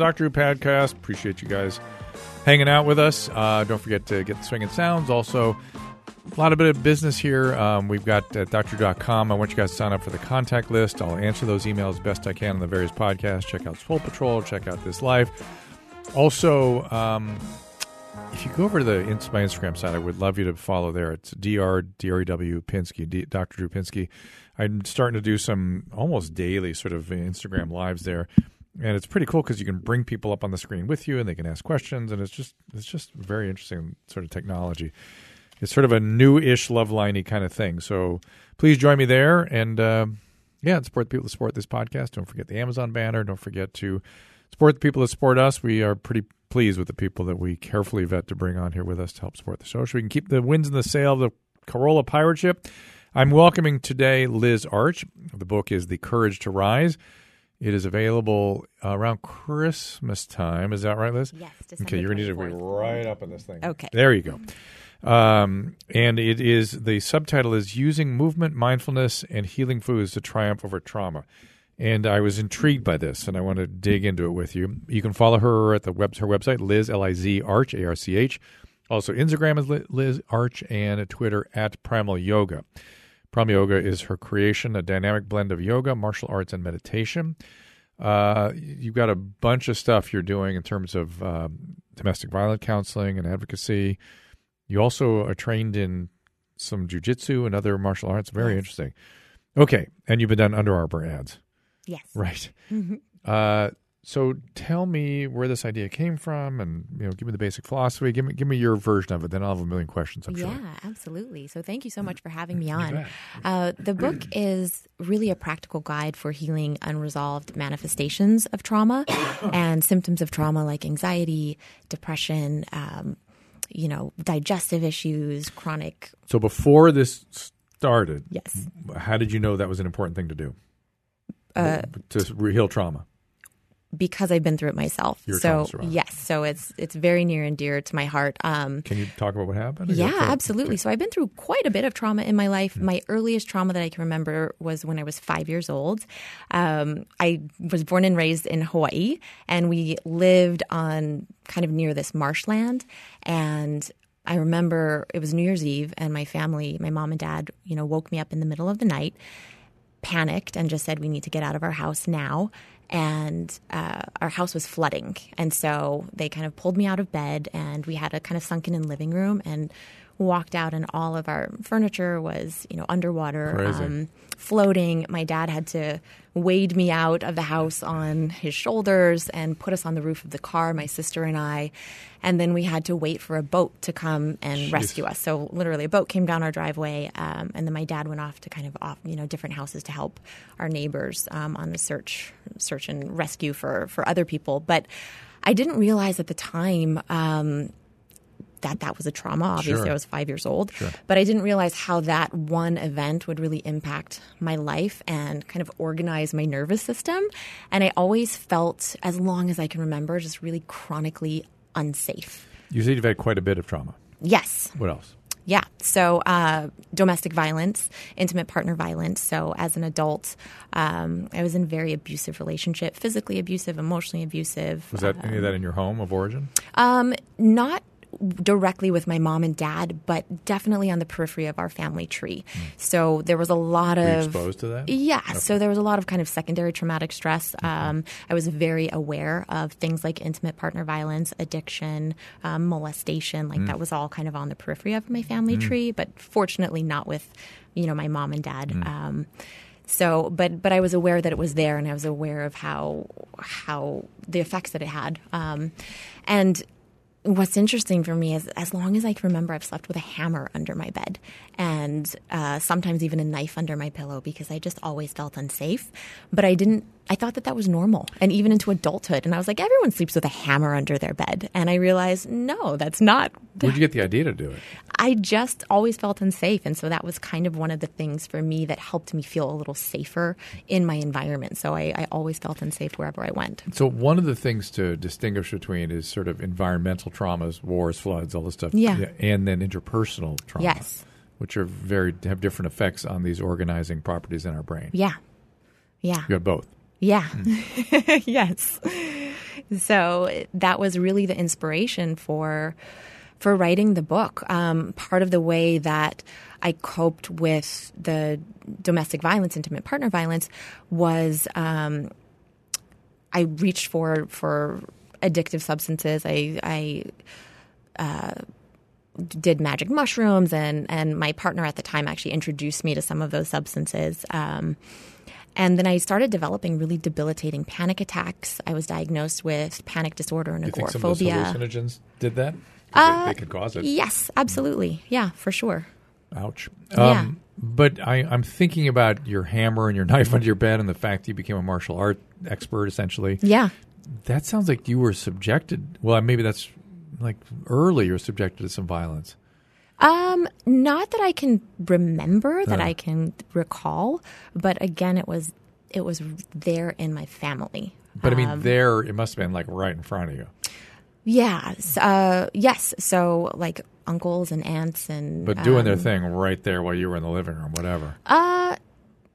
Dr. Drew podcast. Appreciate you guys hanging out with us. Uh, don't forget to get the swinging sounds. Also, a lot of bit of business here. Um, we've got uh, drdrew.com. I want you guys to sign up for the contact list. I'll answer those emails best I can on the various podcasts. Check out Swole Patrol. Check out This Life. Also, um, if you go over to the my Instagram site, I would love you to follow there. It's dr drew Pinsky, Dr. Drew Pinsky. I'm starting to do some almost daily sort of Instagram lives there, and it's pretty cool because you can bring people up on the screen with you, and they can ask questions, and it's just it's just very interesting sort of technology. It's sort of a new-ish Loveliney kind of thing. So please join me there, and uh, yeah, support the people that support this podcast. Don't forget the Amazon banner. Don't forget to support the people that support us. We are pretty pleased with the people that we carefully vet to bring on here with us to help support the show. So we can keep the wins in the sail of the Carolla pirate ship. I'm welcoming today Liz Arch. The book is The Courage to Rise. It is available uh, around Christmas time. Is that right, Liz? Yes. December Okay, you're going to need to be right up on this thing. Okay. There you go. Um, and it is the subtitle is Using Movement, Mindfulness, and Healing Foods to Triumph Over Trauma. And I was intrigued by this, and I want to dig into it with you. You can follow her at the web, her website, Liz L I Z Arch A R C H. Also, Instagram is Liz Arch, and Twitter at Primal Yoga. Primal Yoga is her creation, a dynamic blend of yoga, martial arts, and meditation. Uh, you've got a bunch of stuff you're doing in terms of um, domestic violence counseling and advocacy. You also are trained in some jujitsu and other martial arts. Very Yes. interesting. Okay, and you've been done Under Armour ads, Yes. right? Mhm. Uh, so tell me where this idea came from, and you know, give me the basic philosophy. Give me give me your version of it. Then I'll have a million questions. I'm yeah, sure. absolutely. So thank you so much for having me on. Uh, the book is really a practical guide for healing unresolved manifestations of trauma and symptoms of trauma like anxiety, depression, um, you know, digestive issues, chronic. So before this started, Yes. how did you know that was an important thing to do? Uh, to heal trauma. Because I've been through it myself. You're so yes, so it's it's very near and dear to my heart. Um, Can you talk about what happened? Yeah, absolutely. So I've been through quite a bit of trauma in my life. My earliest trauma that I can remember was when I was five years old. Um, I was born and raised in Hawaii, and we lived on kind of near this marshland. And I remember it was New Year's Eve, and my family, my mom and dad, you know, woke me up in the middle of the night, panicked, and just said, "We need to get out of our house now." And uh, our house was flooding, and so they kind of pulled me out of bed, and we had a kind of sunken in living room, and walked out, and all of our furniture was, you know, underwater, um, floating. My dad had to wade me out of the house on his shoulders and put us on the roof of the car, my sister and I, and then we had to wait for a boat to come and rescue us. So literally, a boat came down our driveway, um, and then my dad went off to kind of off, you know, different houses to help our neighbors um, on the search, search and rescue for for other people. But I didn't realize at the time. Um, that that was a trauma. Obviously, Sure. I was five years old, but I didn't realize how that one event would really impact my life and kind of organize my nervous system. And I always felt, as long as I can remember, just really chronically unsafe. You said you've had quite a bit of trauma. Yes, What else? yeah. So, uh, domestic violence, intimate partner violence. So, as an adult, um, I was in a very abusive relationship, physically abusive, emotionally abusive. Was that any of that in your home of origin? Um, not directly with my mom and dad, but definitely on the periphery of our family tree. So there was a lot Hmm. Were you of exposed to that? yeah, so there was a lot of kind of secondary traumatic stress. Mm-hmm. Um, I was very aware of things like intimate partner violence, addiction, um, molestation. Mm. Like that was all kind of on the periphery of my family tree, but fortunately not with, you know, my mom and dad. Mm. Um, so, but but I was aware that it was there, and I was aware of how how the effects that it had. Um, and what's interesting for me is as long as I can remember, I've slept with a hammer under my bed and uh, sometimes even a knife under my pillow because I just always felt unsafe. But I didn't, I thought that that was normal and even into adulthood. And I was like, everyone sleeps with a hammer under their bed. And I realized, no, that's not. Where'd you get the idea to do it? I just always felt unsafe. And so that was kind of one of the things for me that helped me feel a little safer in my environment. So I, I always felt unsafe wherever I went. So one of the things to distinguish between is sort of environmental traumas, wars, floods, all this stuff, Yeah. and then interpersonal trauma, Yes. which are very have different effects on these organizing properties in our brain. Yeah. Yeah. You have both. Yeah. yes. So that was really the inspiration for for writing the book. Um, part of the way that I coped with the domestic violence, intimate partner violence, was um, I reached for for addictive substances. I, I uh, did magic mushrooms, and and my partner at the time actually introduced me to some of those substances. Um, and then I started developing really debilitating panic attacks. I was diagnosed with panic disorder and you think some of those agoraphobia. hallucinogens did that. Uh, they, they could cause it. Yes, absolutely. Yeah, for sure. Ouch. Yeah. Um, but I, I'm thinking about your hammer and your knife under your bed and the fact that you became a martial art expert, essentially. Yeah. That sounds like you were subjected. Well, maybe that's like early you were subjected to some violence. Um, not that I can remember, that Uh. I can recall, but again, it was it was there in my family. But I mean, Um, there it must have been like right in front of you. Yeah. Uh, yes. So like uncles and aunts and But doing their um, thing right there while you were in the living room, whatever. Uh,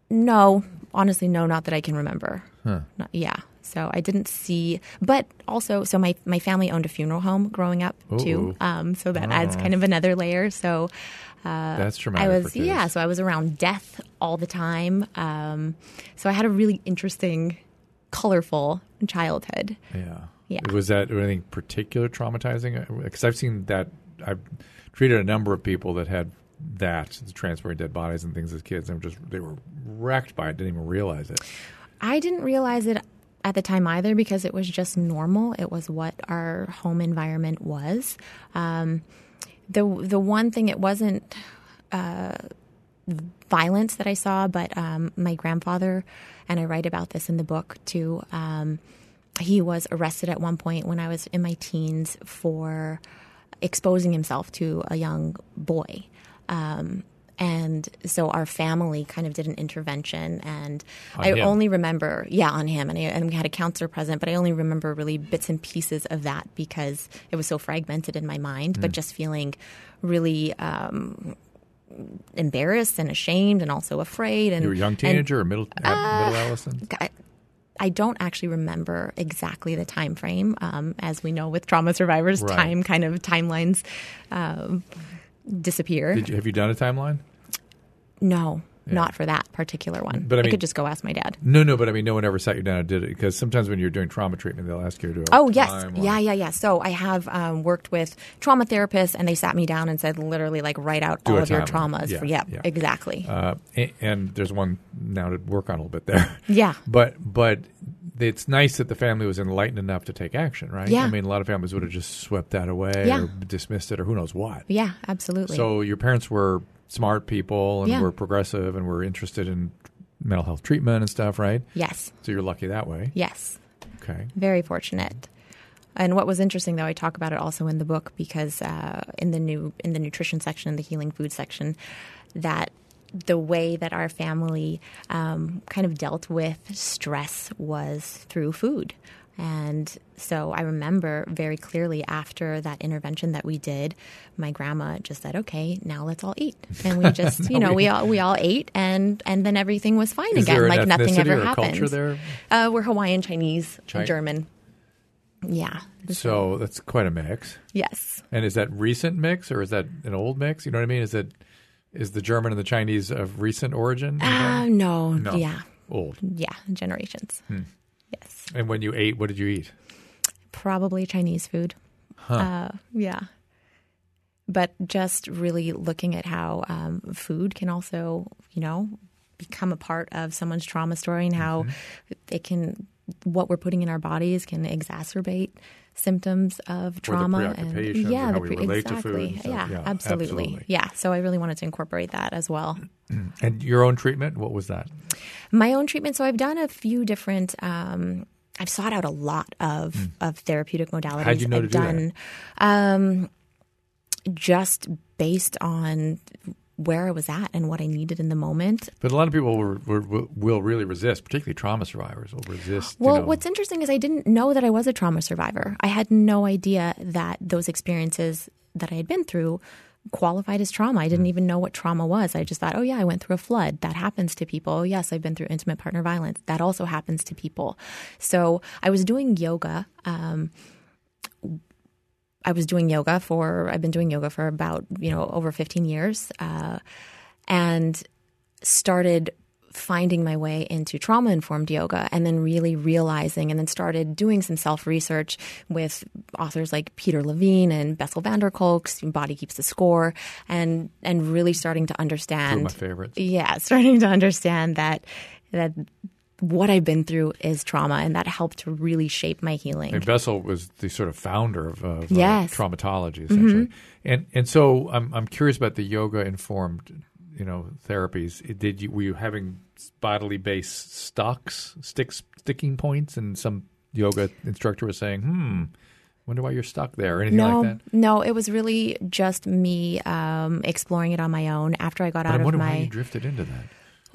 no, honestly, no, not that I can remember. Huh. Not- yeah. So I didn't see, but also, so my my family owned a funeral home growing up too. Um, so that adds kind of another layer. So That's traumatic. I was yeah, so I was around death all the time. Um, so I had a really interesting, colorful childhood. Yeah. Yeah. Was that anything particular traumatizing? Because I've seen that. I've treated a number of people that had that the transferring dead bodies and things as kids, and just they were wrecked by it. Didn't even realize it. I didn't realize it at the time either because it was just normal. It was what our home environment was. Um, the the one thing it wasn't uh, violence that I saw, but um, my grandfather, and I write about this in the book too. Um, he was arrested at one point when I was in my teens for exposing himself to a young boy. Um, and so our family kind of did an intervention, and On I him? only remember, yeah, on him, and, I, and we had a counselor present, but I only remember really bits and pieces of that because it was so fragmented in my mind. Hmm. But just feeling really um, embarrassed and ashamed, and also afraid. And You were a young and- teenager or middle uh, middle adolescent. I, I don't actually remember exactly the time frame. Um, as we know, with trauma survivors, Right. time kind of timelines um, disappear. Did you, have you done a timeline? no, Yeah. not for that particular one. But I I, could just go ask my dad. No, no. But I mean, no one ever sat you down and did it because sometimes when you're doing trauma treatment, they'll ask you to do. A Oh yes, timeline. yeah, yeah, yeah. So I have um, worked with trauma therapists, and they sat me down and said, literally, like, write out Do all of your traumas. Yeah, for, yeah, yeah. exactly. Uh, and, and there's one now to work on a little bit there. yeah, But but it's nice that the family was enlightened enough to take action, right? Yeah. I mean, a lot of families would have just swept that away Yeah. or dismissed it or who knows what. yeah, absolutely. So your parents were smart people and Yeah. were progressive and were interested in mental health treatment and stuff, right? yes, So you're lucky that way. yes. Okay. Very fortunate. And what was interesting, though, I talk about it also in the book because uh, in the new in the nutrition section, in the healing food section, that the way that our family um, kind of dealt with stress was through food. And so I remember very clearly after that intervention that we did, my grandma just said, "Okay, now let's all eat," and we just, you know, we all we all ate, and and then everything was fine again, like nothing ever happened. Uh, we're Hawaiian, Chinese, Chi- German. Yeah. So that's quite a mix. Yes. And is that recent mix or is that an old mix? You know what I mean? Is it is the German and the Chinese of recent origin? Uh, no, No. Hmm. Yeah. Old. Yeah. Generations. Yes. And when you ate, what did you eat? Probably Chinese food. Uh, yeah. But just really looking at how um, food can also, you know, become a part of someone's trauma story and how Mm-hmm. it can, what we're putting in our bodies can exacerbate symptoms of trauma and yeah, the we relate to food exactly. and. Yeah, Yeah, absolutely. absolutely. Yeah. So I really wanted to incorporate that as well. And your own treatment, what was that? My own treatment. So I've done a few different. Um, I've sought out a lot of of therapeutic modalities. How'd you know I've to do that? done um, just based on where I was at and what I needed in the moment. But a lot of people will, will, will really resist, particularly trauma survivors will resist. you Well, know. what's interesting is I didn't know that I was a trauma survivor. I had no idea that those experiences that I had been through qualified as trauma. I didn't even know what trauma was. I just thought, oh, yeah, I went through a flood. That happens to people. Oh, yes, I've been through intimate partner violence. That also happens to people. So I was doing yoga. Um, I was doing yoga for, I've been doing yoga for about, you know, over 15 years uh, and started finding my way into trauma informed yoga and then really realizing and then started doing some self research with authors like Peter Levine and Bessel van der Kolk's Body Keeps the Score and and really starting to understand Two of my favorites. Yeah, starting to understand that that what I've been through is trauma, and that helped to really shape my healing. And Bessel was the sort of founder of, of yes. uh, traumatology, essentially. Mm-hmm. And and so I'm I'm curious about the yoga informed, you know, therapies. Did you were you having bodily based stocks, sticks, sticking points, and some yoga instructor was saying, "Hmm, wonder why you're stuck there," or anything no, like that? No, it was really just me um, exploring it on my own after I got but out I of my. Why you drifted into that.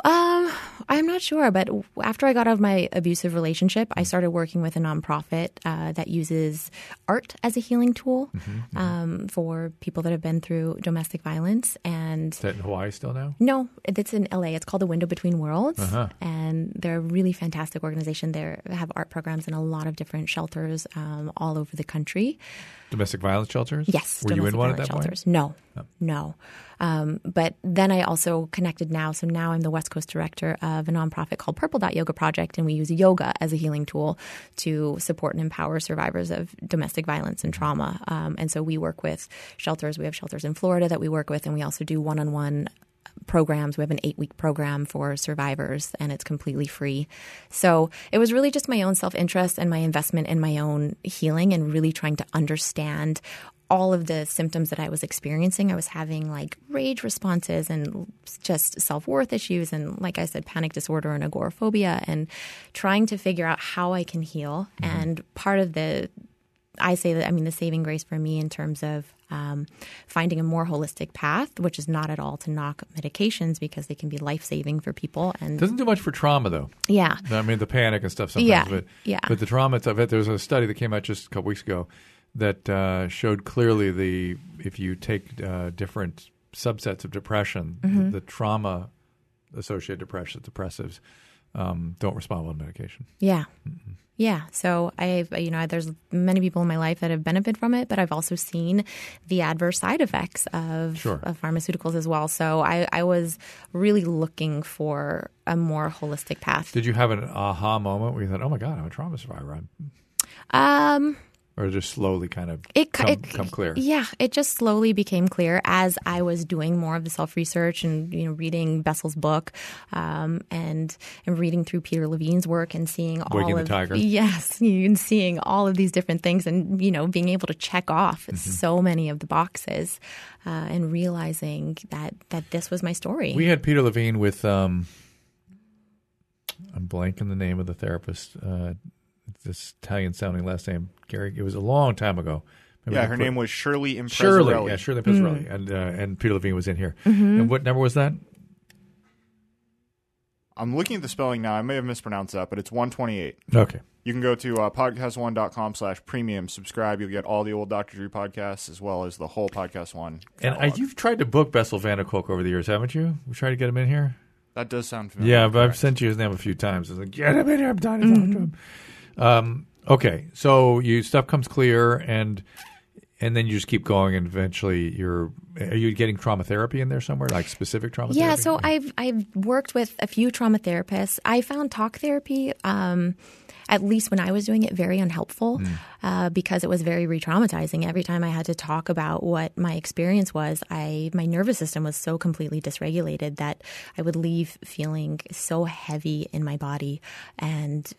Um, I'm not sure, but after I got out of my abusive relationship, I started working with a nonprofit uh, that uses art as a healing tool mm-hmm, mm-hmm. Um, for people that have been through domestic violence. And is that in Hawaii still now? No, it's in LA. It's called the Window Between Worlds, uh-huh. and they're a really fantastic organization. They have art programs in a lot of different shelters um, all over the country. Domestic violence shelters? Yes. Were you in one at that shelters. point? No, oh. no. Um, but then I also connected now. So now I'm the West Coast director of a nonprofit called Purple Dot Yoga Project, and we use yoga as a healing tool to support and empower survivors of domestic violence and trauma. Um, and so we work with shelters. We have shelters in Florida that we work with, and we also do one on one programs. We have an eight week program for survivors, and it's completely free. So it was really just my own self interest and my investment in my own healing and really trying to understand all of the symptoms that I was experiencing. I was having like rage responses and just self worth issues, and like I said, panic disorder and agoraphobia, and trying to figure out how I can heal. Mm-hmm. And part of the I say that I mean the saving grace for me in terms of um, finding a more holistic path, which is not at all to knock medications because they can be life saving for people. And doesn't do much for trauma though. Yeah, I mean the panic and stuff sometimes. Yeah, but, yeah. But the trauma of it. There was a study that came out just a couple weeks ago that uh, showed clearly the if you take uh, different subsets of depression, mm-hmm. the, the, trauma associated depression, depressives um, don't respond well to medication. Yeah. Mm-hmm. Yeah, so I've you know there's many people in my life that have benefited from it, but I've also seen the adverse side effects of, sure. of pharmaceuticals as well. So I, I was really looking for a more holistic path. Did you have an aha moment where you thought, "Oh my God, I'm a trauma survivor"? I'm, um, or just slowly kind of it, come, it, come clear? Yeah, it just slowly became clear as I was doing more of the self research and you know reading Bessel's book um, and and reading through Peter Levine's work and seeing Waking all the of tiger. yes, and seeing all of these different things and you know being able to check off mm-hmm. so many of the boxes uh, and realizing that that this was my story. We had Peter Levine with. Um, I'm blanking the name of the therapist. Uh, this Italian sounding last name, Gary. It was a long time ago. Maybe yeah, her put, name was Shirley Imprezzarelli. Shirley, yeah, Shirley Imprezzarelli, mm. and uh, and Peter Levine was in here. Mm-hmm. And what number was that? I'm looking at the spelling now. I may have mispronounced that, but it's 128. Okay. You can go to uh, podcast1.com slash premium, subscribe. You'll get all the old Dr. Drew podcasts as well as the whole Podcast One. And uh, you've tried to book Bessel van der Kolk over the years, haven't you? We tried to get him in here? That does sound familiar. Yeah, but I've sent you his name a few times. I was like, get him in here. I'm dying to talk to mm-hmm. him. Um, okay, so you stuff comes clear, and and then you just keep going, and eventually you're. Are you getting trauma therapy in there somewhere, like specific trauma? Yeah, therapy? so I've I've worked with a few trauma therapists. I found talk therapy. Um, at least when I was doing it, very unhelpful mm. uh, because it was very re-traumatizing. Every time I had to talk about what my experience was, I my nervous system was so completely dysregulated that I would leave feeling so heavy in my body and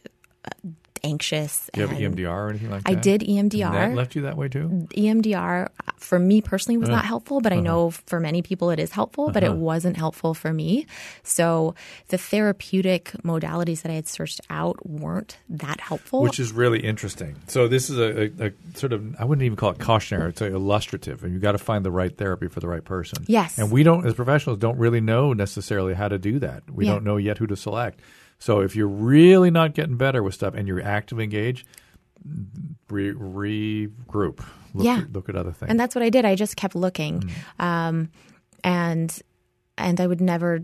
uh, anxious. Do you have EMDR or anything like that? I did EMDR. And that left you that way too? EMDR for me personally was uh, not helpful, but uh-huh. I know for many people it is helpful, uh-huh. but it uh-huh. wasn't helpful for me. So the therapeutic modalities that I had searched out weren't that helpful. Which is really interesting. So this is a, a, a sort of, I wouldn't even call it cautionary, it's illustrative, and you've got to find the right therapy for the right person. Yes. And we don't, as professionals, don't really know necessarily how to do that. We yeah. don't know yet who to select. So if you're really not getting better with stuff and you're actively engaged, re- regroup. look, Yeah. at, look at other things. and that's what I did. I just kept looking, Mm. um, and and I would never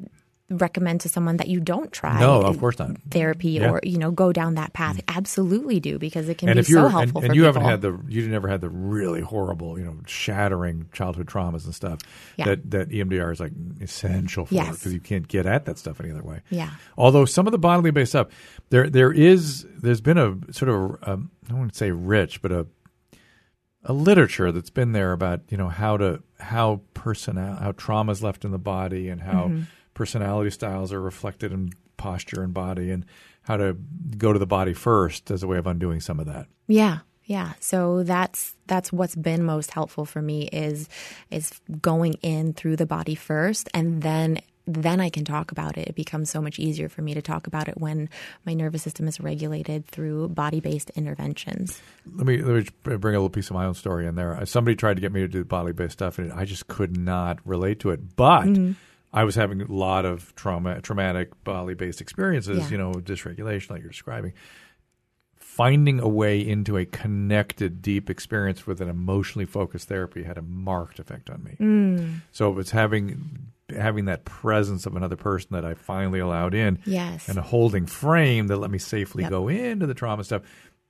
recommend to someone that you don't try. no, of course not. therapy Yeah. Or you know go down that path. Absolutely do because it can and be so helpful and for you people. haven't had the you never had the really horrible you know shattering childhood traumas and stuff Yeah. that that EMDR is like essential for Yes. because you can't get at that stuff any other way. Yeah. Although some of the bodily based stuff there there is there's been a sort of I wouldn't say rich but a a literature that's been there about you know how to how personal how trauma is left in the body and how Mm-hmm. Personality styles are reflected in posture and body and how to go to the body first as a way of undoing some of that. Yeah. Yeah. So that's that's what's been most helpful for me is is going in through the body first and then then I can talk about it. It becomes so much easier for me to talk about it when my nervous system is regulated through body-based interventions. Let me let me bring a little piece of my own story in there. Somebody tried to get me to do body based stuff, and I just could not relate to it. But Mm-hmm. I was having a lot of trauma, traumatic body based experiences. Yeah. You know, dysregulation, like you're describing. Finding a way into a connected, deep experience with an emotionally focused therapy had a marked effect on me. Mm. So it was having having that presence of another person that I finally allowed in, Yes. and a holding frame that let me safely Yep. go into the trauma stuff.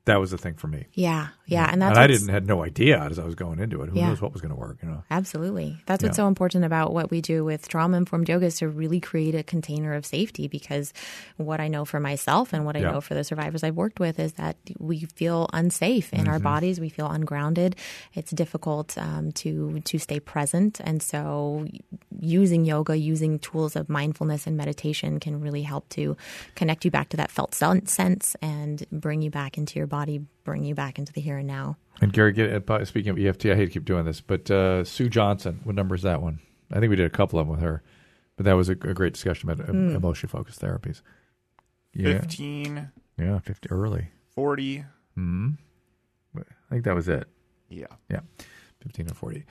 That was the thing for me. Yeah. Yeah. And that's and I didn't had no idea as I was going into it. Who Yeah. knows what was going to work? You know. Absolutely. That's what's Yeah. so important about what we do with trauma informed yoga is to really create a container of safety because what I know for myself and what I Yeah. know for the survivors I've worked with is that we feel unsafe in Mm-hmm. our bodies. We feel ungrounded. It's difficult um, to to stay present. And so using yoga, using tools of mindfulness and meditation can really help to connect you back to that felt sense and bring you back into your body, bring you back into the here and now. And Gary, get, uh, speaking of EFT, I hate to keep doing this, but uh, Sue Johnson, what number is that one? I think we did a couple of them with her, but that was a, a great discussion about Hmm. uh, emotionally focused therapies. Yeah, 15, yeah, fifty early. 40. Hmm. I think that was it. Yeah. Yeah, fifteen or forty.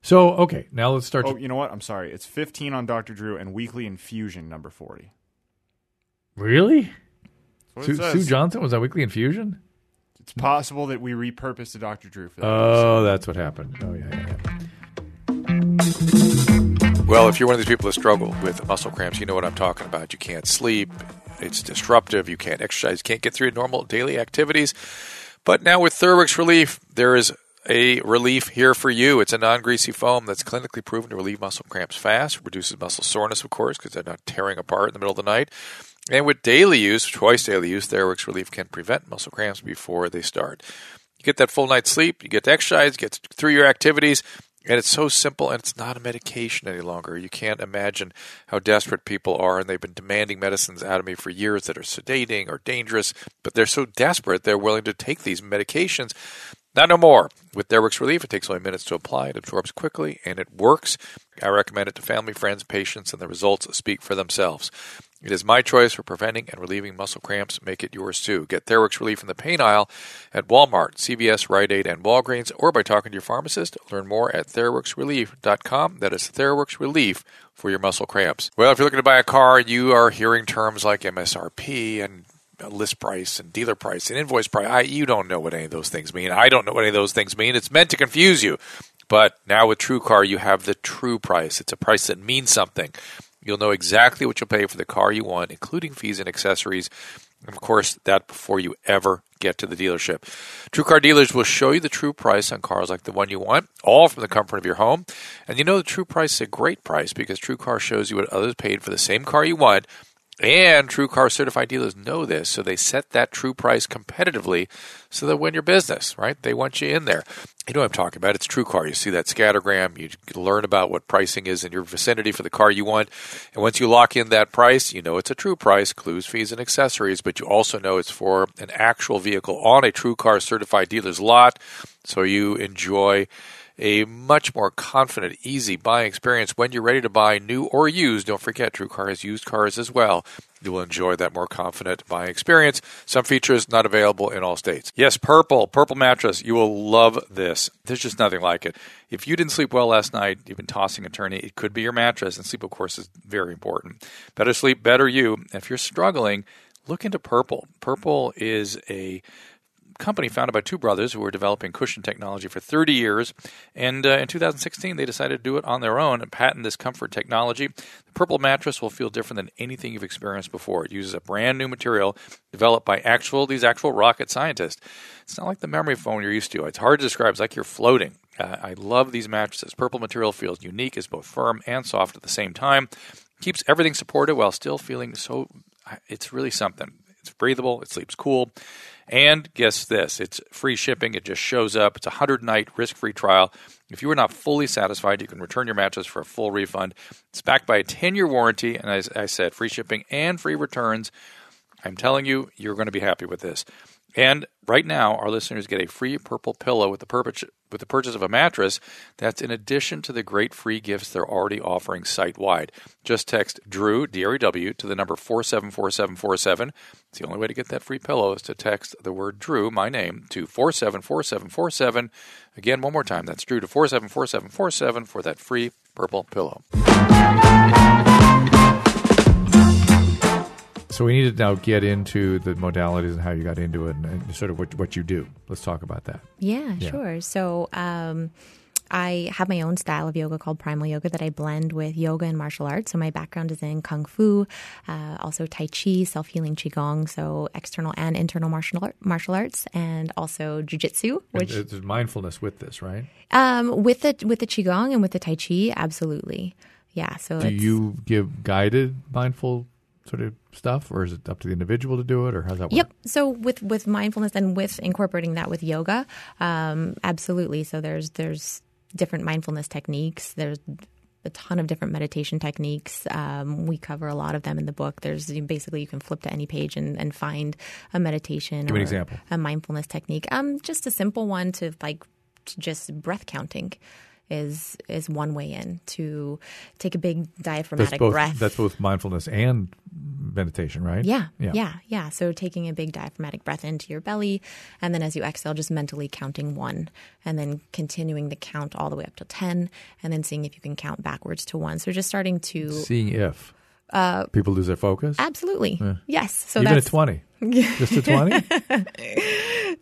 So okay, now let's start. Oh, to, you know what? I'm sorry. It's 15 on Dr. Drew and weekly infusion number 40. really, Sue. Sue Johnson was that weekly infusion? It's possible that we repurposed a Dr. Drew for that. Oh, that's what happened. Oh yeah, yeah, yeah. Well, if you're one of these people that struggle with muscle cramps, you know what I'm talking about. You can't sleep, it's disruptive, you can't exercise, you can't get through your normal daily activities. But now with Theraworx Relief, there is a relief here for you. It's a non greasy foam that's clinically proven to relieve muscle cramps fast, reduces muscle soreness, of course, because they're not tearing apart in the middle of the night. And with daily use, twice daily use, Theraworx Relief can prevent muscle cramps before they start. You get that full night's sleep, you get to exercise, get through your activities, and it's so simple and it's not a medication any longer. You can't imagine how desperate people are, and they've been demanding medicines out of me for years that are sedating or dangerous, but they're so desperate they're willing to take these medications. Not no more. With Theraworx Relief, it takes only minutes to apply. It absorbs quickly and it works. I recommend it to family, friends, patients, and the results speak for themselves. It is my choice for preventing and relieving muscle cramps. Make it yours too. Get Theraworx Relief in the pain aisle at Walmart, CVS, Rite Aid, and Walgreens, or by talking to your pharmacist. Learn more at TheraworxRelief.com. That is Theraworx Relief for your muscle cramps. Well, if you're looking to buy a car, you are hearing terms like MSRP and list price and dealer price and invoice price. I, you don't know what any of those things mean. I don't know what any of those things mean. It's meant to confuse you. But now with TrueCar, you have the true price. It's a price that means something. You'll know exactly what you'll pay for the car you want, including fees and accessories. And of course, that before you ever get to the dealership. TrueCar dealers will show you the true price on cars like the one you want, all from the comfort of your home. And you know the true price is a great price because TrueCar shows you what others paid for the same car you want. And TrueCar certified dealers know this, so they set that true price competitively so they win your business, right? They want you in there. You know what I'm talking about. It's TrueCar. You see that scattergram, you learn about what pricing is in your vicinity for the car you want. And once you lock in that price, you know it's a true price, clues, fees, and accessories, but you also know it's for an actual vehicle on a TrueCar certified dealer's lot. So you enjoy a much more confident, easy buying experience when you're ready to buy new or used. Don't forget, TrueCar has used cars as well. You will enjoy that more confident buying experience. Some features not available in all states. Yes, Purple, Purple mattress. You will love this. There's just nothing like it. If you didn't sleep well last night, you've been tossing and turning, it could be your mattress, and sleep, of course, is very important. Better sleep, better you. If you're struggling, look into Purple. Purple is a company founded by two brothers who were developing cushion technology for 30 years. And uh, in 2016, they decided to do it on their own and patent this comfort technology. The purple mattress will feel different than anything you've experienced before. It uses a brand new material developed by actual these actual rocket scientists. It's not like the memory foam you're used to. It's hard to describe. It's like you're floating. Uh, I love these mattresses. Purple material feels unique, is both firm and soft at the same time. Keeps everything supported while still feeling so. It's really something. It's breathable. It sleeps cool. And guess this it's free shipping. It just shows up. It's a 100 night risk free trial. If you are not fully satisfied, you can return your mattress for a full refund. It's backed by a 10 year warranty. And as I said, free shipping and free returns. I'm telling you, you're going to be happy with this. And right now, our listeners get a free purple pillow with the purpose with the purchase of a mattress. That's in addition to the great free gifts they're already offering site wide. Just text Drew D R E W to the number four seven four seven four seven. It's the only way to get that free pillow is to text the word Drew, my name, to four seven four seven four seven. Again, one more time. That's Drew to four seven four seven four seven for that free purple pillow. So we need to now get into the modalities and how you got into it and, and sort of what, what you do. Let's talk about that. Yeah, Yeah. sure. So, um, I have my own style of yoga called primal yoga that I blend with yoga and martial arts. So my background is in kung fu, uh, also tai chi, self healing qigong, so external and internal martial art, martial arts, and also jujitsu, And which there's mindfulness with this, right? um, with the with the qigong and with the tai chi, absolutely, yeah. So Do you give guided mindful sort of stuff, or is it up to the individual to do it, or how's that work? Yep. So with with mindfulness and with incorporating that with yoga, um, absolutely. So there's there's different mindfulness techniques. There's a ton of different meditation techniques. Um, we cover a lot of them in the book. There's basically you can flip to any page and, and find a meditation Give or an example. a mindfulness technique. Um, just a simple one to like to just breath counting. Is is one way in to take a big That's diaphragmatic both. breath. That's both mindfulness and meditation, right? Yeah, Yeah. yeah, yeah, So taking a big diaphragmatic breath into your belly, and then as you exhale, just mentally counting one, and then continuing the count all the way up to ten, and then seeing if you can count backwards to one. So just starting to Seeing if Uh, people lose their focus, absolutely yes. So even at that's twenty, just at twenty.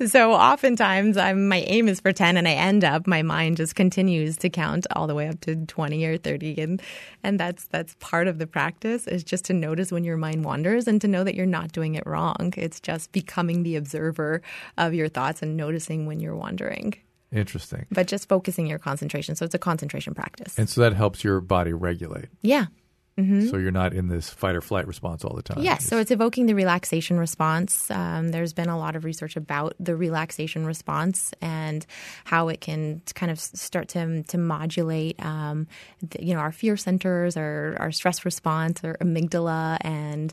so oftentimes I'm my aim is for 10 and I end up my mind just continues to count all the way up to 20 or 30 and and that's that's part of the practice is just to notice when your mind wanders and to know that you're not doing it wrong. It's just becoming the observer of your thoughts and noticing when you're wandering. Interesting. But just focusing your concentration. So it's a concentration practice. And so that helps your body regulate. yeah. So you're not in this fight or flight response all the time. Yes, so it's evoking the relaxation response. Um, there's been a lot of research about the relaxation response and how it can kind of start to to modulate, um, the, you know, our fear centers, our our stress response, our amygdala, and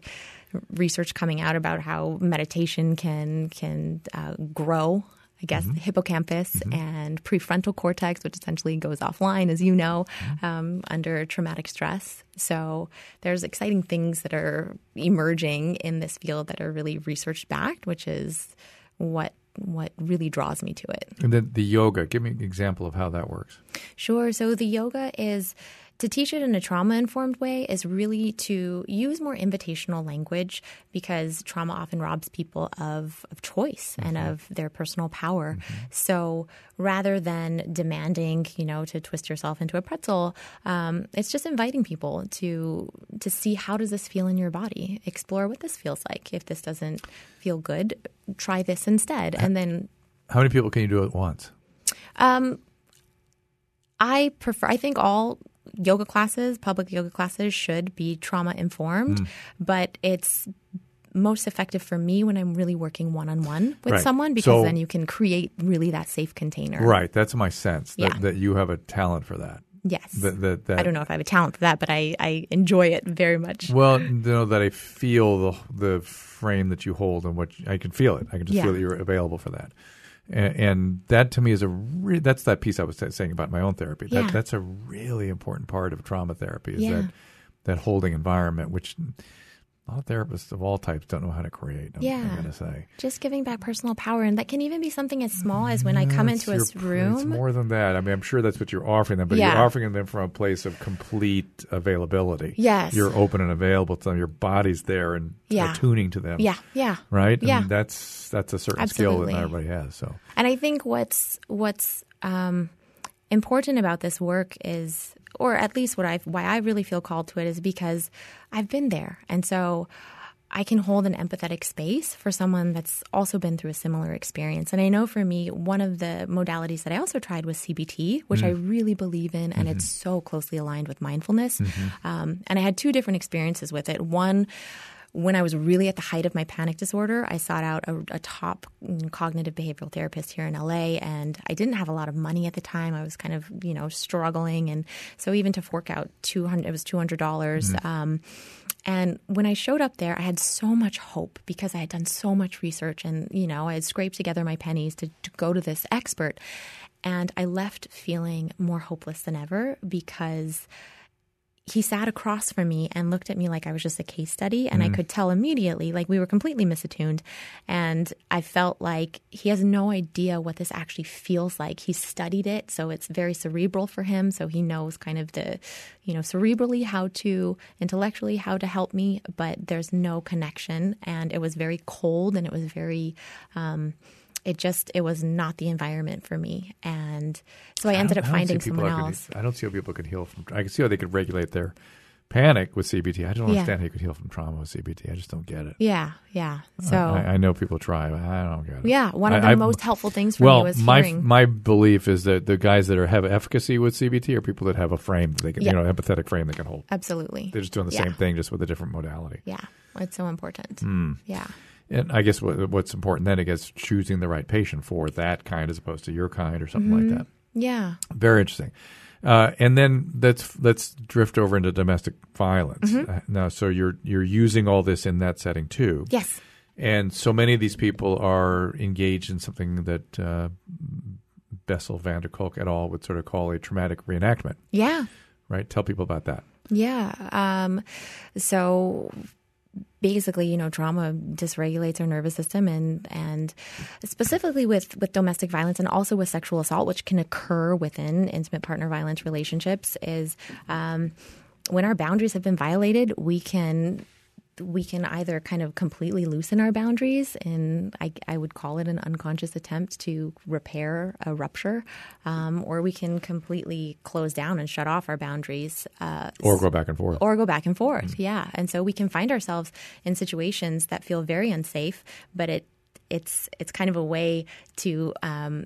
research coming out about how meditation can can uh, grow. I guess the hippocampus mm-hmm. and prefrontal cortex, which essentially goes offline, as you know, mm-hmm. um, under traumatic stress. So there's exciting things that are emerging in this field that are really research backed, which is what what really draws me to it. And then the yoga. Give me an example of how that works. Sure. So the yoga is to teach it in a trauma informed way is really to use more invitational language because trauma often robs people of, of choice and mm-hmm. of their personal power. Mm-hmm. So rather than demanding, you know, to twist yourself into a pretzel, um, it's just inviting people to to see how does this feel in your body, explore what this feels like. If this doesn't feel good, try this instead, and then How many people can you do it at once? Um, I prefer, I think all yoga classes, public yoga classes, should be trauma informed, Mm. but it's most effective for me when I'm really working one on one with Right. someone because So- then you can create really that safe container. Right. That's my sense that, Yeah. that you have a talent for that. Yes. That, that, that I don't know if I have a talent for that, but I, I enjoy it very much. Well, you know that I feel the the frame that you hold and what I can feel it. I can just Yeah. feel that you're available for that, and, and that to me is a re- that's that piece I was saying about my own therapy. That Yeah. that's a really important part of trauma therapy is Yeah. that that holding environment, which a lot of therapists of all types don't know how to create. I'm, Yeah. I'm going to say. Just giving back personal power, and that can even be something as small as when I come into a your s- pr- It's room. more than that. I mean, I'm sure that's what you're offering them, but Yeah. you're offering them from a place of complete availability. Yes. You're open and available to them. Your body's there and Yeah. attuning to them. Yeah, yeah. Right? Yeah. And that's that's a certain skill that not everybody has. So And I think what's what's um, important about this work is, or at least what I why I really feel called to it is because I've been there, and so I can hold an empathetic space for someone that's also been through a similar experience. And I know for me, one of the modalities that I also tried was CBT, which I mm. really believe in, and it's mm-hmm. so closely aligned with mindfulness. Mm-hmm. Um, and I had two different experiences with it. One when I was really at the height of my panic disorder, I sought out a, a top cognitive behavioral therapist here in LA, and I didn't have a lot of money at the time. I was kind of, you know, struggling, and so even to fork out two hundred, it was two hundred dollars. Um, and when I showed up there, I had so much hope because I had done so much research, and you know, I had scraped together my pennies to, to go to this expert, and I left feeling more hopeless than ever because he sat across from me and looked at me like I was just a case study. And I could tell immediately, like we were completely misattuned. And I felt like he has no idea what this actually feels like. He studied it, so it's very cerebral for him. So he knows kind of the, you know, cerebrally how to, intellectually how to help me, but there's no connection. And it was very cold and it was very, um, it just it was not the environment for me and so i ended up I finding people someone that could- else I don't see how people could heal from. I can see how they could regulate their panic with CBT. I don't Yeah. understand how you could heal from trauma with CBT. I just don't get it. Yeah, yeah. So I, I know people try, but I don't get it. yeah, one of the I- most helpful things for well, me was my hearing. my belief is that the guys that are have efficacy with CBT are people that have a frame that they can, Yeah. you know, empathetic frame they can hold. Absolutely. They're just doing the Yeah. same thing, just with a different modality. Yeah, it's so important. Hmm. Yeah, And I guess what, what's important then, I guess, choosing the right patient for that kind as opposed to your kind or something Mm-hmm. like that. yeah, Very interesting. Uh, and then let's let's drift over into domestic violence. Mm-hmm. Uh, now, so you're you're using all this in that setting too. yes, And so many of these people are engaged in something that uh, Bessel van der Kolk et al. would sort of call a traumatic reenactment, yeah, right? Tell people about that. yeah. Um, so basically, you know, trauma dysregulates our nervous system, and and specifically with with domestic violence and also with sexual assault, which can occur within intimate partner violence relationships, is um, when our boundaries have been violated, we can we can either kind of completely loosen our boundaries, and I, I would call it an unconscious attempt to repair a rupture, um, or we can completely close down and shut off our boundaries. Uh, Or go back and forth. or go back and forth. Yeah, and so we can find ourselves in situations that feel very unsafe, but it it's it's kind of a way to um,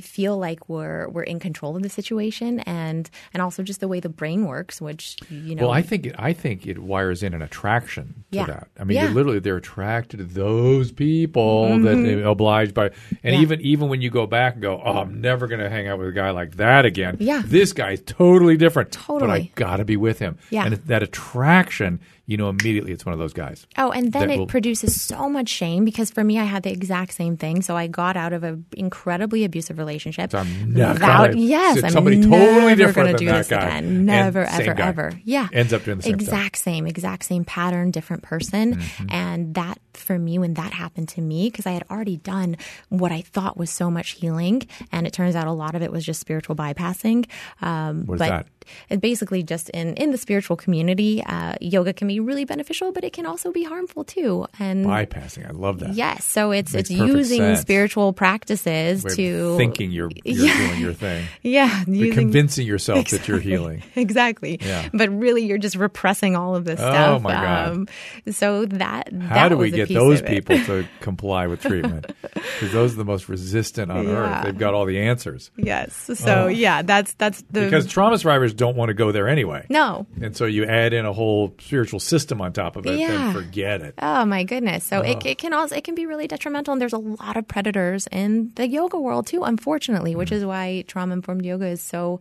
feel like we're we're in control of the situation, and and also just the way the brain works, which you know. Well, I think it, I think it wires in an attraction to Yeah. that. I mean, Yeah. literally they're attracted to those people that they're obliged by, and Mm-hmm. Yeah. even even when you go back and go, oh, I'm never going to hang out with a guy like that again. Yeah. this guy's totally different. Totally, but I got to be with him. Yeah. and that attraction, you know, immediately it's one of those guys. Oh, and then it will- produces so much shame because for me, I had the exact same thing. So I got out of an incredibly abusive relationship. So I'm not without- gonna- yes, so I'm somebody never totally different gonna than do that this guy. again. Never, same ever, ever. Yeah, Ends up doing the same stuff. exact same, exact same pattern, different person. Mm-hmm. And that for me, when that happened to me, because I had already done what I thought was so much healing, and it turns out a lot of it was just spiritual bypassing. Um, What is but that? It basically just in in the spiritual community, uh, yoga can be really beneficial, but it can also be harmful too. And Bypassing, I love that. Yes, so it's it's using sense. spiritual practices to thinking you're, you're Yeah. doing your thing, yeah, You're using convincing yourself that you're healing. exactly. Yeah. But really, you're just repressing all of this stuff. Oh, my God. Um, so that How that do we get those people to comply with treatment? Because those are the most resistant on earth. They've got all the answers. Yes. So Oh. yeah, that's that's the Because trauma survivors don't want to go there anyway. no. And so you add in a whole spiritual system on top of it, Yeah. then forget it. Oh my goodness! So it, it can also it can be really detrimental, and there's a lot of predators in the yoga world too, unfortunately, Mm. which is why trauma informed yoga is so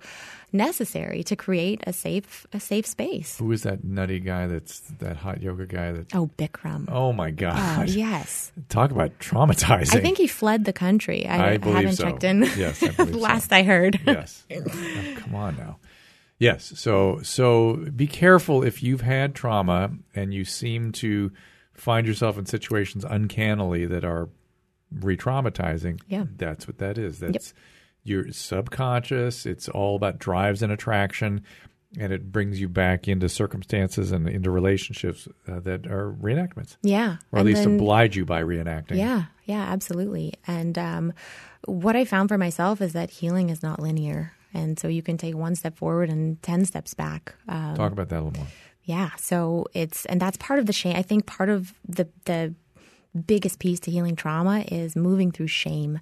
necessary to create a safe a safe space. Who is that nutty guy that's that hot yoga guy that Oh, Bikram. Oh my Oh, god. yes. Talk about traumatizing. I think he fled the country. I, I believe haven't so. checked in. Yes, I believe so. Last I heard. yes. Oh, come on now. Yes. So so be careful if you've had trauma and you seem to find yourself in situations uncannily that are re-traumatizing. Yeah. That's what that is. That's your subconscious. It's all about drives and attraction and it brings you back into circumstances and into relationships uh, that are reenactments Yeah. or at And least then- oblige you by reenacting. Yeah, yeah, absolutely. And um, what I found for myself is that healing is not linear. And so you can take one step forward and 10 steps back. Um, Talk about that a little more. yeah. So it's, and that's part of the shame. I think part of the, the biggest piece to healing trauma is moving through shame.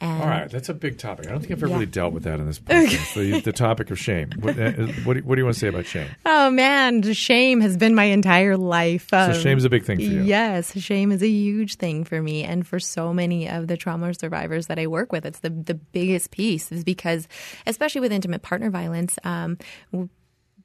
And All right, that's a big topic. I don't think I've ever Yeah. really dealt with that in this podcast. the, the topic of shame. What, uh, what, do, what do you want to say about shame? Oh man, shame has been my entire life. So Um, shame's a big thing for you. Yes, shame is a huge thing for me and for so many of the trauma survivors that I work with. It's the the biggest piece is because, especially with intimate partner violence, um,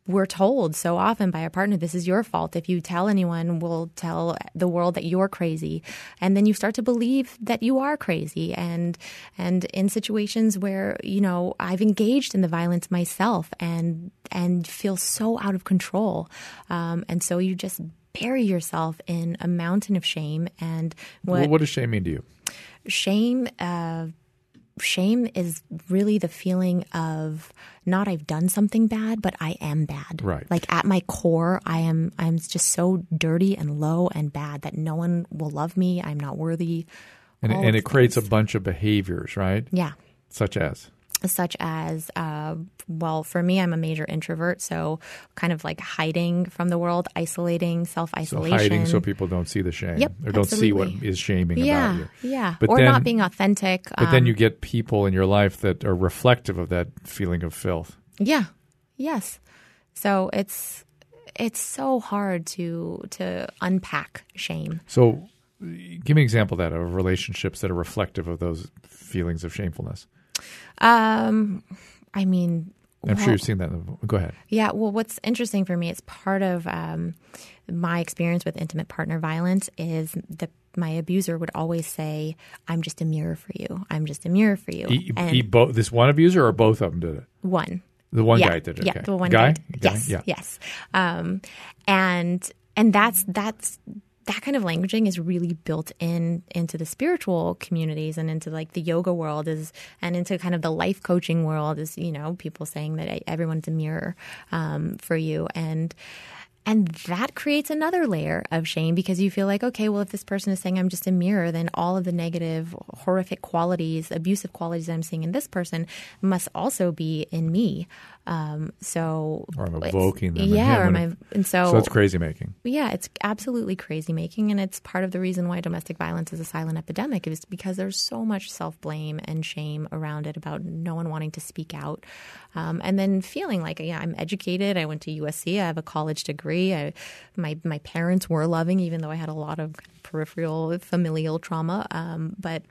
we're told so often by our partner, this is your fault. If you tell anyone, we'll tell the world that you're crazy. And then you start to believe that you are crazy. And, and in situations where, you know, I've engaged in the violence myself and, and feel so out of control. Um, and so you just bury yourself in a mountain of shame. And what, Well, what does shame mean to you? shame uh, shame is really the feeling of not I've done something bad, but I am bad. Right. Like at my core, I am I'm just so dirty and low and bad that no one will love me. I'm not worthy. And, and it creates a bunch of behaviors, right? yeah. Such as Such as, uh, well, for me, I'm a major introvert, so kind of like hiding from the world, isolating, self isolation. so hiding so people don't see the shame Yep, or don't see what is shaming yeah, about you. yeah, But or then- not being authentic. But then um, you get people in your life that are reflective of that feeling of filth. Yeah. Yes. So it's it's so hard to to unpack shame. So give me an example of that of relationships that are reflective of those feelings of shamefulness. Um I mean I'm sure you've seen that. Go ahead. Yeah, well what's interesting for me it's part of um my experience with intimate partner violence is the my abuser would always say, "I'm just a mirror for you. I'm just a mirror for you." He, he bo- this one abuser or both of them did it? one. The one yeah, guy did it. Yeah, okay. the one guy. guy. Guy? Yes, Yeah. yes. Um, and and that's that's that kind of languaging is really built in into the spiritual communities and into like the yoga world is and into kind of the life coaching world is you know people saying that everyone's a mirror um, for you and and that creates another layer of shame because you feel like, okay, well, if this person is saying I'm just a mirror, then all of the negative, horrific qualities, abusive qualities I'm seeing in this person must also be in me. Um, so, Or I'm evoking them Yeah, or am and I? And so, So that's crazy making. yeah, it's absolutely crazy making, and it's part of the reason why domestic violence is a silent epidemic is because there's so much self blame and shame around it about no one wanting to speak out, um, and then feeling like yeah, I'm educated. I went to USC. I have a college degree. I, my my parents were loving, even though I had a lot of peripheral familial trauma. Um, but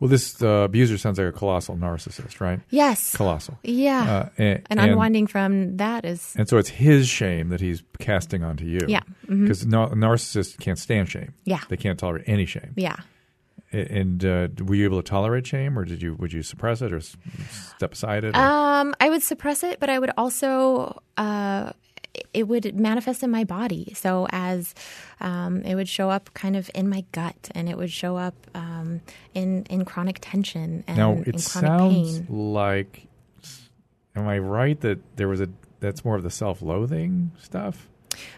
Well, this uh, abuser sounds like a colossal narcissist, right? yes, Colossal. yeah, Uh, and, and and- unwinding from that is And so it's his shame that he's casting onto you. Yeah. Mm-hmm. Because narcissists can't stand shame. Yeah. They can't tolerate any shame. yeah. And uh, were you able to tolerate shame, or did you would you suppress it or step aside it? or- Um, I would suppress it, but I would also uh, it would manifest in my body. So as um, it would show up kind of in my gut, and it would show up um, in in chronic tension and now it chronic sounds pain. like. Am I right that there was a that's more of the self-loathing stuff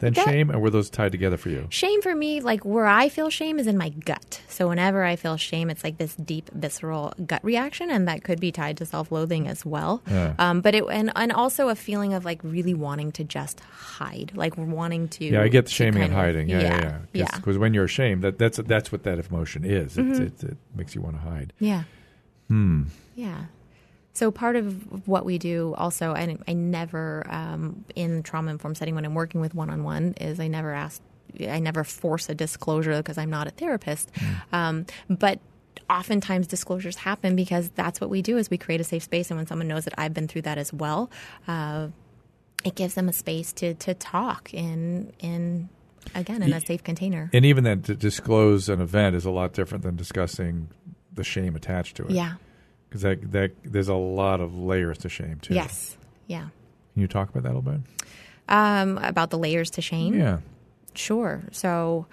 than That- shame, or were those tied together for you? Shame for me, like where I feel shame is in my gut. So whenever I feel shame, it's like this deep, visceral gut reaction, and that could be tied to self-loathing as well. Yeah. Um, but it and and also a feeling of like really wanting to just hide, like wanting to. Yeah, I get the shaming and of- hiding. Yeah, yeah, yeah, yeah. yeah. Because when you're ashamed, that that's that's what that emotion is. It, Mm-hmm. it, it makes you want to hide. Yeah. Hmm. Yeah. So part of what we do also, and I never um, in trauma informed setting when I'm working with one on one is I never ask, I never force a disclosure because I'm not a therapist, um, but. Oftentimes, disclosures happen because that's what we do. Is we create a safe space, and when someone knows that I've been through that as well, uh, it gives them a space to to talk in in again in a safe container. And even then, to disclose an event is a lot different than discussing the shame attached to it. Yeah. Because that that there's a lot of layers to shame too. Yes. Yeah. Can you talk about that a little bit? Um, about the layers to shame. Yeah. Sure. So,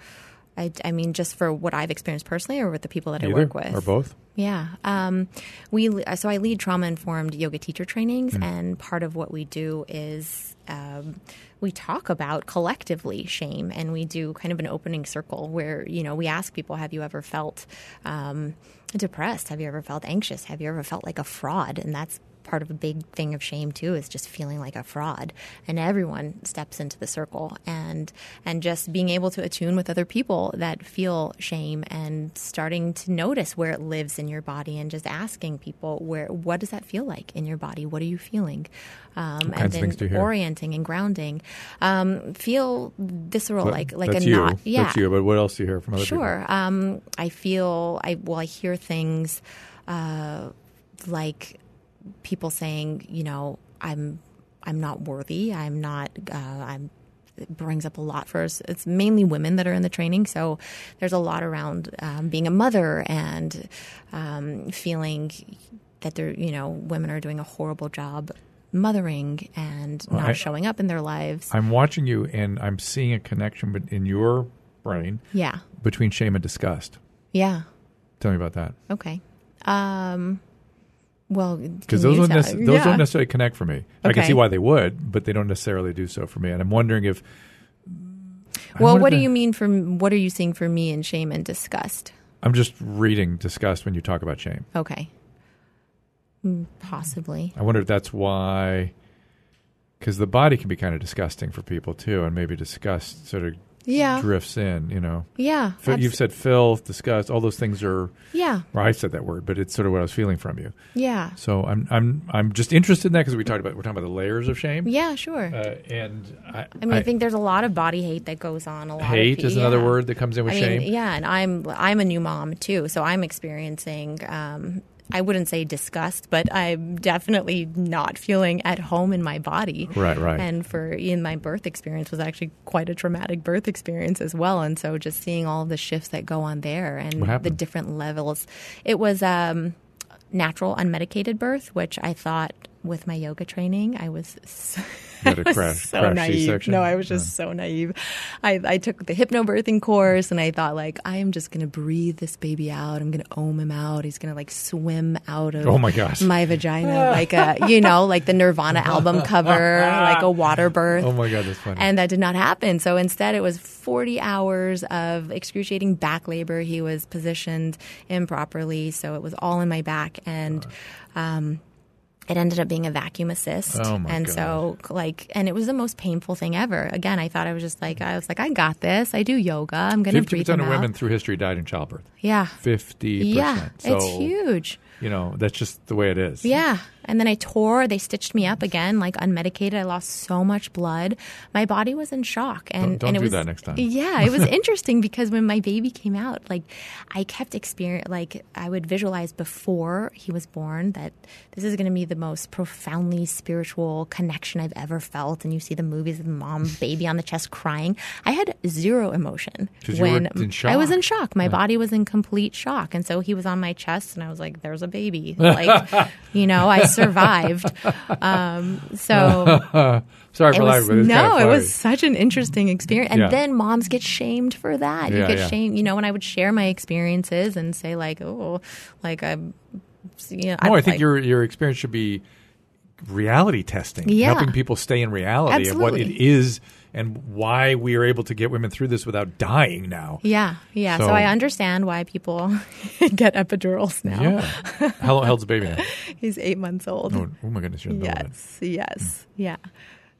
I, I mean, just for what I've experienced personally, or with the people that I work with, or both. Yeah. Um, we so I lead trauma informed yoga teacher trainings, Hmm. and part of what we do is um, we talk about collectively shame, and we do kind of an opening circle where you know we ask people, "Have you ever felt um, depressed? Have you ever felt anxious? Have you ever felt like a fraud?" And that's part of a big thing of shame too is just feeling like a fraud and everyone steps into the circle and and just being able to attune with other people that feel shame and starting to notice where it lives in your body and just asking people where what does that feel like in your body what are you feeling um, and then things do you hear? orienting and grounding um, feel visceral like like a you. knot yeah That's you. But what else do you hear from other people? Sure. Um, I feel I well, I hear things uh, like people saying, you know, I'm I'm not worthy. I'm not. Uh, I'm. It brings up a lot for us. It's mainly women that are in the training, so there's a lot around um, being a mother and um, feeling that they're, you know, women are doing a horrible job mothering and Well, not I- showing up in their lives. I'm watching you, and I'm seeing a connection bet- in your brain yeah, between shame and disgust. yeah. Tell me about that. Okay. Um, well, Because those, don't, nec- those yeah. don't necessarily connect for me. I can see why they would, but they don't necessarily do so for me. And I'm wondering if. Well, what do you mean from what are you seeing for me in shame and disgust? I'm just reading disgust when you talk about shame. Okay. Mm, Possibly. I wonder if that's why. Because the body can be kind of disgusting for people too, and maybe disgust sort of Yeah. drifts in. You know, Yeah. You've said filth, disgust, all those things are. yeah. Or I said that word, but it's sort of what I was feeling from you. Yeah. So I'm I'm I'm just interested in that because we talked about we're talking about the layers of shame. Yeah, sure. Uh, and I, I mean, I, think there's a lot of body hate that goes on. A lot hate of, is another word that comes in with I shame. yeah, and I'm I'm a new mom too, so I'm experiencing. Um, I wouldn't say disgust, but I'm definitely not feeling at home in my body. Right, right. And for in my birth experience was actually quite a traumatic birth experience as well. And so just seeing all the shifts that go on there and the different levels, it was um, natural unmedicated birth, which I thought with my yoga training, I was. So, You had a I was crash- so crash naive. C-section? No, I was just so naive. I, I took the hypnobirthing course and I thought like I am just gonna breathe this baby out. I'm gonna ohm him out. He's gonna like swim out of Oh, my gosh. my vagina like a you know like the Nirvana album cover like a water birth. oh my god, that's funny. And that did not happen. So instead, it was 40 hours of excruciating back labor. He was positioned improperly, so it was all in my back, and um, it ended up being a vacuum assist. Oh, and so, like, and it was the most painful thing ever. Again, I thought I was just like, I was like, I got this. I do yoga. I'm going to Fifty breathe percent of women through history died in childbirth. Yeah, Fifty yeah. So it's huge. you know that's just the way it is. Yeah. And then I tore, they stitched me up again, like unmedicated. I lost so much blood. My body was in shock. And, Don't- don't and it do was, that next time. Yeah. It was interesting because when my baby came out, like I kept experience, like I would visualize before he was born that this is going to be the most profoundly spiritual connection I've ever felt. And you see the movies of mom, baby on the chest crying. I had zero emotion 'Cause you were when I was in shock. My body was in complete shock. And so he was on my chest and I was like, there's a baby. Like, you know, I survived. Um, so Sorry for was, laughing, no, kind of it was such an interesting experience. And Yeah. then moms get shamed for that. you Yeah, get yeah. shamed, you know, when I would share my experiences and say like, oh, like I'm, you know, No, I'm I think like- your your experience should be reality testing, Yeah. helping people stay in reality of what it is and why we are able to get women through this without dying now. yeah, yeah. So, So- I understand why people get epidurals now. Yeah. How old's the baby now? He's eight months old. Oh, oh my goodness, you're in the middle. Yes, yes, yeah.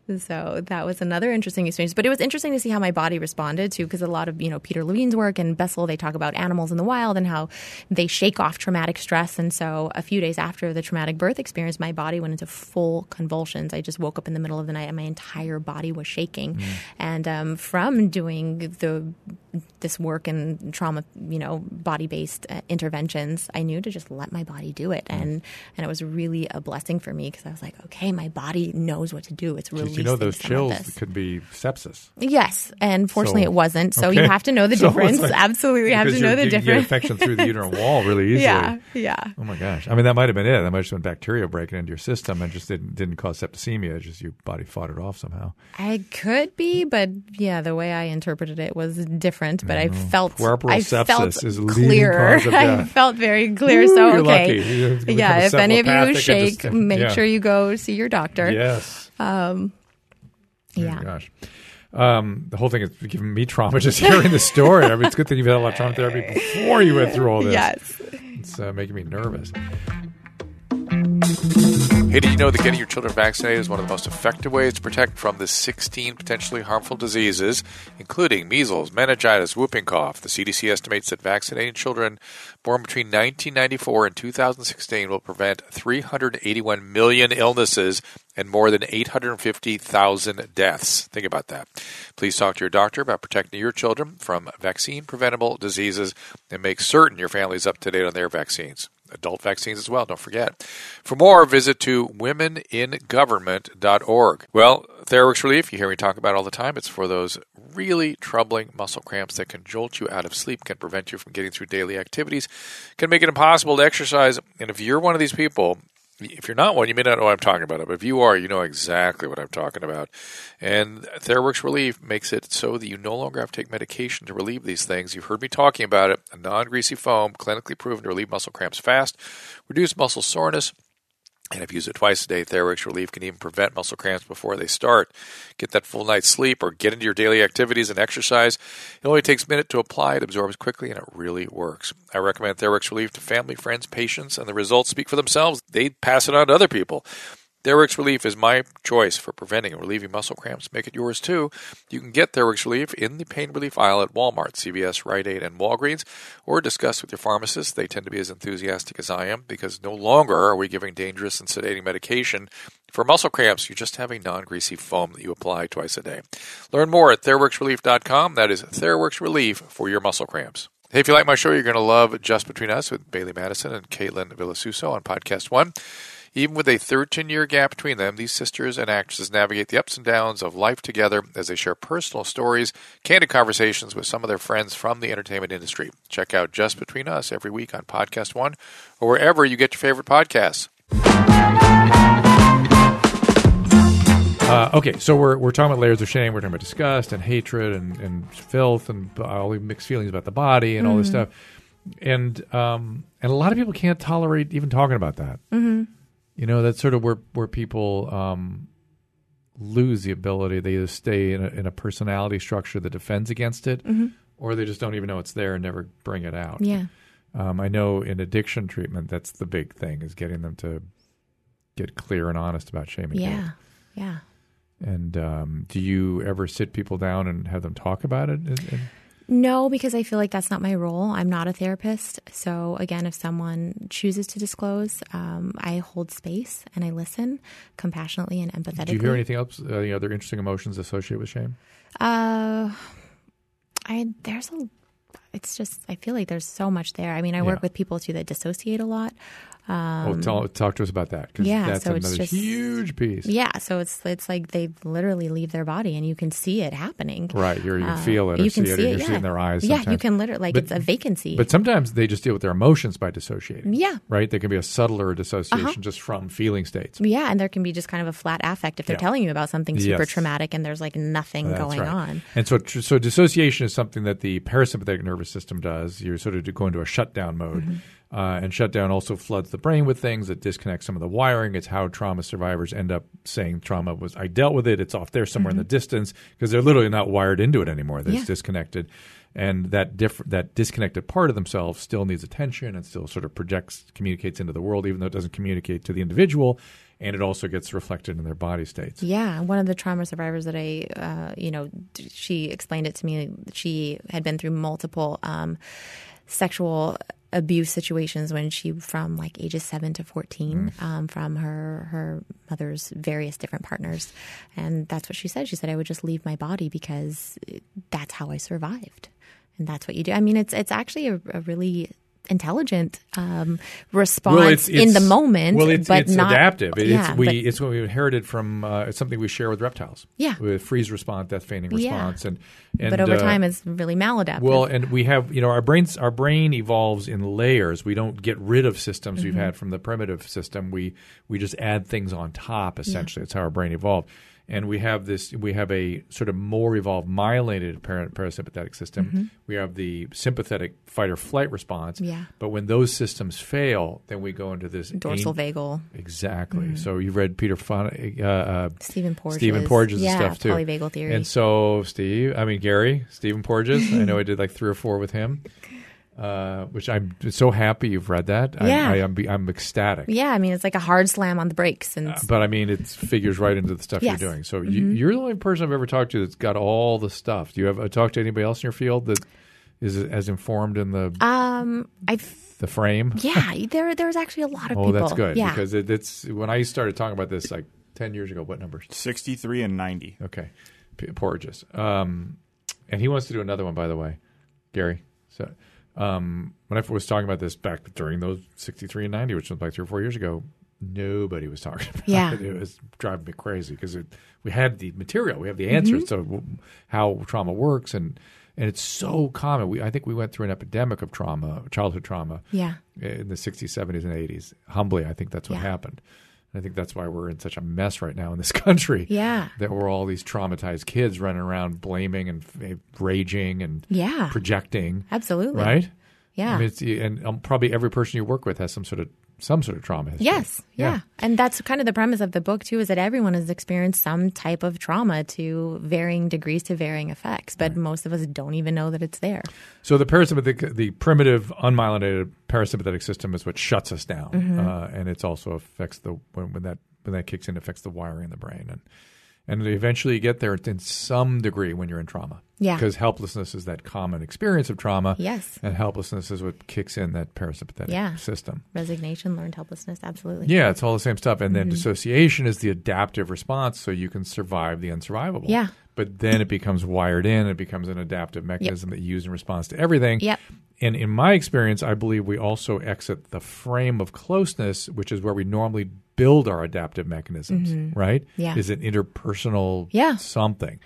So that was another interesting experience. But it was interesting to see how my body responded to because a lot of, you know, Peter Levine's work and Bessel, they talk about animals in the wild and how they shake off traumatic stress. And so a few days after the traumatic birth experience, my body went into full convulsions. I just woke up in the middle of the night and my entire body was shaking. And um, from doing the this work and trauma, you know, body based uh, interventions, I knew to just let my body do it, Mm. and and it was really a blessing for me because I was like, okay, my body knows what to do. It's you know those chills could be sepsis. Yes, and fortunately So- it wasn't. So Okay. you have to know the So difference. like- Absolutely, you have to know the difference. Get infection through the uterine wall really easily. yeah, yeah. Oh my gosh! I mean, that might have been it. That might have just been bacteria breaking into your system and just didn't didn't cause septicemia. It's just your body fought it off somehow. I could be, but yeah, the way I interpreted it was different. But I felt Puerperal I sepsis felt is a leading clear. I felt very clear. Woo, so okay, lucky. You become yeah. If any of you shake, just- make yeah. sure you go see your doctor. Yes. Oh Yeah. my gosh. Um, the whole thing is giving me trauma just hearing the story. I mean, it's good thing you've had a lot of trauma therapy before you went through all this. Yes. It's uh, making me nervous. Hey, did you know that getting your children vaccinated is one of the most effective ways to protect from the 16 potentially harmful diseases, including measles, meningitis, whooping cough? The CDC estimates that vaccinating children born between 1994 and 2016 will prevent 381 million illnesses and more than 850,000 deaths. Think about that. Please talk to your doctor about protecting your children from vaccine preventable diseases and make certain your family is up to date on their vaccines adult vaccines as well. Don't forget. For more, visit to womeningovernment.org. Well, Theraworx Relief, you hear me talk about all the time. It's for those really troubling muscle cramps that can jolt you out of sleep, can prevent you from getting through daily activities, can make it impossible to exercise. And if you're one of these people, if you're not one, you may not know what I'm talking about. But if you are, you know exactly what I'm talking about. And Theraworx Relief makes it so that you no longer have to take medication to relieve these things. You've heard me talking about it. A non-greasy foam, clinically proven to relieve muscle cramps fast, reduce muscle soreness, and if you use it twice a day, Theraworx Relief can even prevent muscle cramps before they start. Get that full night's sleep or get into your daily activities and exercise. It only takes a minute to apply. It absorbs quickly and it really works. I recommend Theraworx Relief to family, friends, patients, and the results speak for themselves. They pass it on to other people. Theraworx Relief is my choice for preventing and relieving muscle cramps. Make it yours too. You can get Theraworx Relief in the pain relief aisle at Walmart, CVS, Rite Aid, and Walgreens, or discuss with your pharmacist. They tend to be as enthusiastic as I am because no longer are we giving dangerous and sedating medication. For muscle cramps, you just have a non greasy foam that you apply twice a day. Learn more at TheraworxRelief.com. That is Theraworx Relief for your muscle cramps. Hey, if you like my show, you're going to love Just Between Us with Bailee Madison and Kaitlin Vilasuso on Podcast One. Even with a 13 year gap between them, these sisters and actresses navigate the ups and downs of life together as they share personal stories, candid conversations with some of their friends from the entertainment industry. Check out Just Between Us every week on Podcast One or wherever you get your favorite podcasts. Uh, okay, so we're we're talking about layers of shame. We're talking about disgust and hatred and, and filth and all the mixed feelings about the body and all this stuff. And um, and a lot of people can't tolerate even talking about that. Mm-hmm. You know, that's sort of where where people um, lose the ability. They either stay in a, in a personality structure that defends against it, or they just don't even know it's there and never bring it out. Yeah. Um, I know in addiction treatment, that's the big thing is getting them to get clear and honest about shame and guilt. Yeah. Yeah. And um, do you ever sit people down and have them talk about it? No, because I feel like that's not my role. I'm not a therapist. So, again, if someone chooses to disclose, um, I hold space and I listen compassionately and empathetically. do you hear anything else? Uh, Any other interesting emotions associated with shame? Uh, I there's a. It's just I feel like there's so much there. I mean, I work with people too that dissociate a lot. Oh, tell, talk to us about that because Um, yeah, that's so it's another just- huge piece. Yeah, so it's it's like they literally leave their body and you can see it happening. Right, you're, you can Uh, feel it or you see can it, see you it, see it yeah. in their eyes. Yeah, you can literally like But- it's a vacancy. But sometimes they just deal with their emotions by dissociating. yeah, Right? There can be a subtler dissociation Uh-huh. just from feeling states. yeah, and there can be just kind of a flat affect if they're Yeah. telling you about something super Yes. traumatic and there's like nothing That's going right. on. And so, so dissociation is something that the parasympathetic nervous system does. You sort of go into a shutdown mode, Mm-hmm. Uh, and shutdown also floods the brain with things that disconnect some of the wiring. It's how trauma survivors end up saying trauma was I dealt with it. It's off there somewhere in the distance because they're literally not wired into it anymore. It's Mm-hmm. Yeah. disconnected, and that diff- that disconnected part of themselves still needs attention and still sort of projects, communicates into the world, even though it doesn't communicate to the individual. And it also gets reflected in their body states. Yeah, one of the trauma survivors that I, uh, you know, she explained it to me. She had been through multiple um, sexual abuse situations when she, from like ages seven to fourteen, um, from her her mother's various different partners, and that's what she said. She said I would just leave my body because that's how I survived. and that's what you do. I mean, it's it's actually a, a really intelligent um, response in the moment, Well, it's, but it's not adaptive. It- yeah, it's we but- it's what we inherited from. Uh, it's something we share with reptiles. Yeah. with freeze response, death feigning Yeah. response, and, and but over uh, time, it's really maladaptive. Well, and we have, you know, our brains, our brain evolves in layers. We don't get rid of systems Mm-hmm. we've had from the primitive system. We we just add things on top. Essentially, that's how our brain evolved. And we have this. We have a sort of more evolved myelinated parasympathetic system. We have the sympathetic fight or flight response. Mm-hmm. Yeah. But when those systems fail, then we go into this dorsal vagal, Exactly. So you've read Peter Fun, uh, uh, Stephen Porges, Stephen Porges' yeah, stuff too. polyvagal theory. And so Steve, I mean Gary, Stephen Porges. I know I did like three or four with him, uh, which I'm so happy you've read that. Yeah. I, I, I'm, I'm ecstatic. yeah, I mean, it's like a hard slam on the brakes, and But I mean, it figures right into the stuff Yes. Mm-hmm. you're doing. So you, you're the only person I've ever talked to that's got all the stuff. Do you have uh, talked to anybody else in your field that is as informed in the um, I the frame? yeah, there there's actually a lot of Oh, people. that's good Yeah, because it, it's when I started talking about this like ten years ago. What numbers? 63 and 90. Okay, P- Porges. Um, and he wants to do another one, by the way, Gary. So um, when I was talking about this back during those sixty three and ninety, which was like three or four years ago, nobody was talking about Yeah. it. It was driving me crazy because we had the material, we have the answers to how trauma works, and and it's so common. We I think we went through an epidemic of trauma, childhood trauma, yeah, in the 60s, 70s, and 80s. Humbly, I think that's what Yeah. happened. I think that's why we're in such a mess right now in this country. Yeah. That we're all these traumatized kids running around blaming and f- raging and yeah, projecting, absolutely. right? Yeah. I mean, it's, and um, probably every person you work with has some sort of some sort of trauma history. Yes, yeah. And that's kind of the premise of the book too is that everyone has experienced some type of trauma to varying degrees to varying effects, but most of us don't even know that it's there. So the parasympathetic, the primitive unmyelinated parasympathetic system is what shuts us down, Mm-hmm. uh, and it's also affects the when, when that when that kicks in, affects the wiring in the brain, and and eventually you get there in some degree when you're in trauma. Yeah. because helplessness is that common experience of trauma. Yes. and helplessness is what kicks in that parasympathetic Yeah. system. Resignation, learned helplessness, absolutely. Yeah, it's all the same stuff. Mm-hmm. And then dissociation is the adaptive response, so you can survive the unsurvivable. Yeah. But then it becomes wired in. It becomes an adaptive mechanism that you use in response to everything. Yep. And in my experience, I believe we also exit the frame of closeness, which is where we normally build our adaptive mechanisms, right? Mm-hmm. Yeah. Is it interpersonal Yeah. something?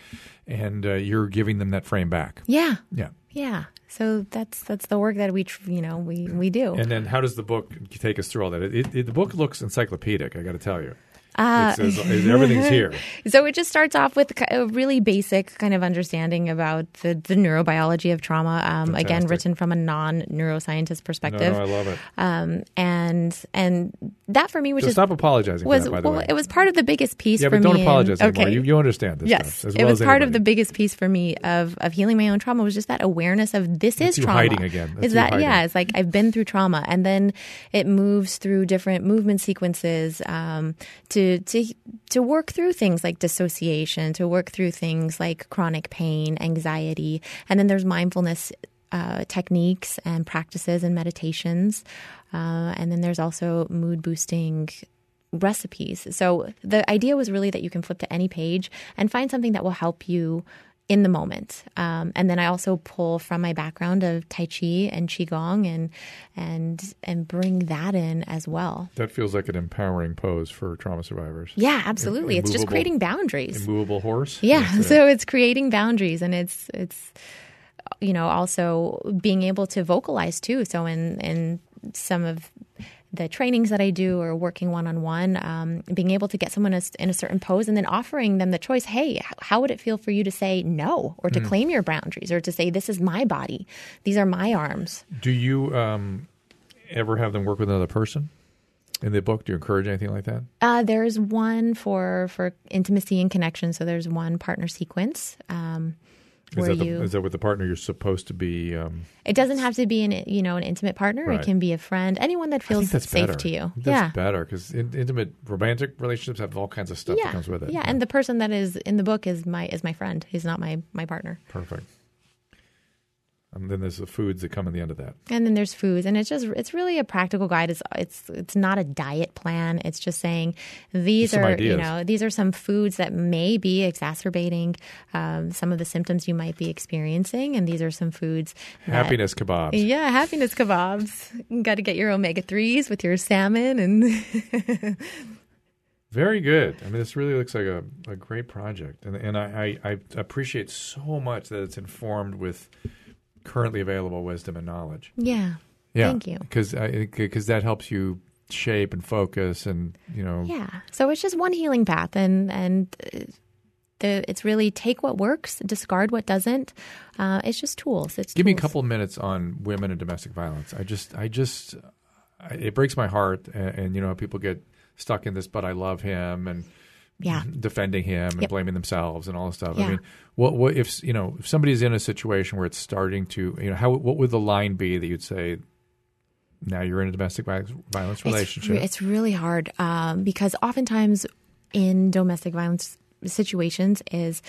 And uh, you're giving them that frame back. Yeah. Yeah. Yeah. So that's that's the work that we you know we we do. And then how does the book take us through all that? It, it, the book looks encyclopedic, I got to tell you. Uh, It says- everything's here. So it just starts off with a really basic kind of understanding about the, the neurobiology of trauma. Um, again, written from a non neuroscientist No, perspective, no, I love it. um, and and that for me, which So is stop apologizing was for that, well, it was part of the biggest piece yeah, for but don't me. apologize anymore. okay. You, you understand this Yes, stuff as it well was as part of the biggest piece for me of of healing my own trauma was just that awareness of this That's is trauma. hiding again. That's is that hiding. yeah? It's like I've been through trauma, and then it moves through different movement sequences um, to to to work through things like dissociation, to work through things like chronic pain, anxiety, and then there's mindfulness uh, techniques and practices and meditations, uh, and then there's also mood boosting recipes. So the idea was really that you can flip to any page and find something that will help you in the moment. Um, and then I also pull from my background of Tai Chi and Qigong and and and bring that in as well. That feels like an empowering pose for trauma survivors. Yeah, absolutely. It's just creating boundaries. Immovable horse. Yeah, it. so it's creating boundaries and it's it's you know also being able to vocalize too. So in in some of the trainings that I do or working one on one, being able to get someone in a certain pose and then offering them the choice. Hey, how would it feel for you to say no or Mm. to claim your boundaries or to say this is my body, these are my arms. Do you um, ever have them work with another person in the book? Do you encourage anything like that? Uh, there's one for for intimacy and connection. So there's one partner sequence. Um, Is that, the, you is that with the partner you're supposed to be? Um, It doesn't have to be an you know an intimate partner. Right. It can be a friend, anyone that feels that's safe better. to you. Yeah, better because in, intimate romantic relationships have all kinds of stuff yeah, that comes with it. yeah. And the person that is in the book is my is my friend. He's not my my partner. Perfect. And then there's the foods that come at the end of that. and then there's foods. And it's just it's really a practical guide. It's it's it's not a diet plan. It's just saying these Just are you know these are some foods that may be exacerbating um, some of the symptoms you might be experiencing. And these are some foods that- Happiness kebabs. yeah happiness kebabs. You got to get your omega-3s with your salmon and Very good. I mean, this really looks like a, a great project, and and I, I, I appreciate so much that it's informed with currently available wisdom and knowledge. yeah Yeah, Thank you. because because that helps you shape and focus, and you know, Yeah. So it's just one healing path, and and uh, the it's really take what works, discard what doesn't. Uh, it's just tools. It's give me a couple of minutes on women and domestic violence. I just I just I, it breaks my heart, and, and you know, people get stuck in this, but I love him, and Yeah. defending him and Yep. blaming themselves and all this stuff. I mean, what what if you know if somebody's in a situation where it's starting to you know how what would the line be that you'd say now you're in a domestic violence, It's relationship? re- It's, really hard um, because oftentimes in domestic violence situations is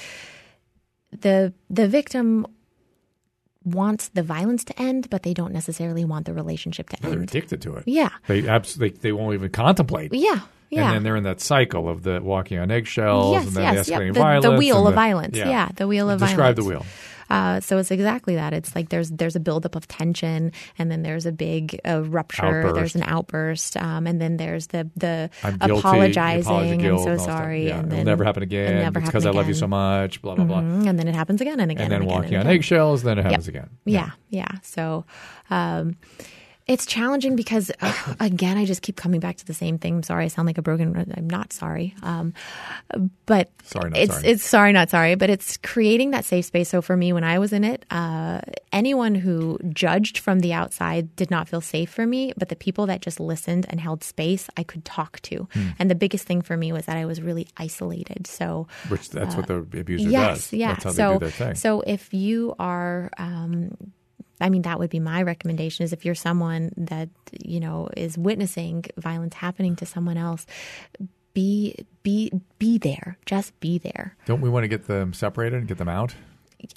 the the victim wants the violence to end, but they don't necessarily want the relationship to end. They're addicted to it. Yeah. They absolutely they won't even contemplate. Yeah. Yeah. And then they're in that cycle of the walking on eggshells yes, and then yes, the yep. escalating The, violence. the wheel of the- violence. Yeah. the wheel of Describe violence. Describe the wheel. Uh, so it's exactly that. It's like there's there's a buildup of tension, and then there's a big uh, rupture. Outburst. There's an outburst, um, and then there's the the I'm guilty. apologizing. apology, I'm so and all that stuff. sorry. Yeah, and it'll never happen again. It never it's because I love you so much. Blah blah blah. Mhm. And then it happens again and again And then again walking and on eggshells, then it happens again. Yeah, yeah. So um, it's challenging because, uh, again, I just keep coming back to the same thing. I'm sorry, I sound like a broken. I'm not sorry, um, but Sorry, not it's sorry. it's sorry, not sorry. But it's creating that safe space. So for me, when I was in it, uh, anyone who judged from the outside did not feel safe for me. But the people that just listened and held space, I could talk to. Hmm. And the biggest thing for me was that I was really isolated. So Which that's what the abuser yes, does. yeah. That's how so, they do their thing. so if you are, um, I mean, that would be my recommendation. Is if you're someone that you know is witnessing violence happening to someone else, be be be there. Just be there. Don't we want to get them separated and get them out?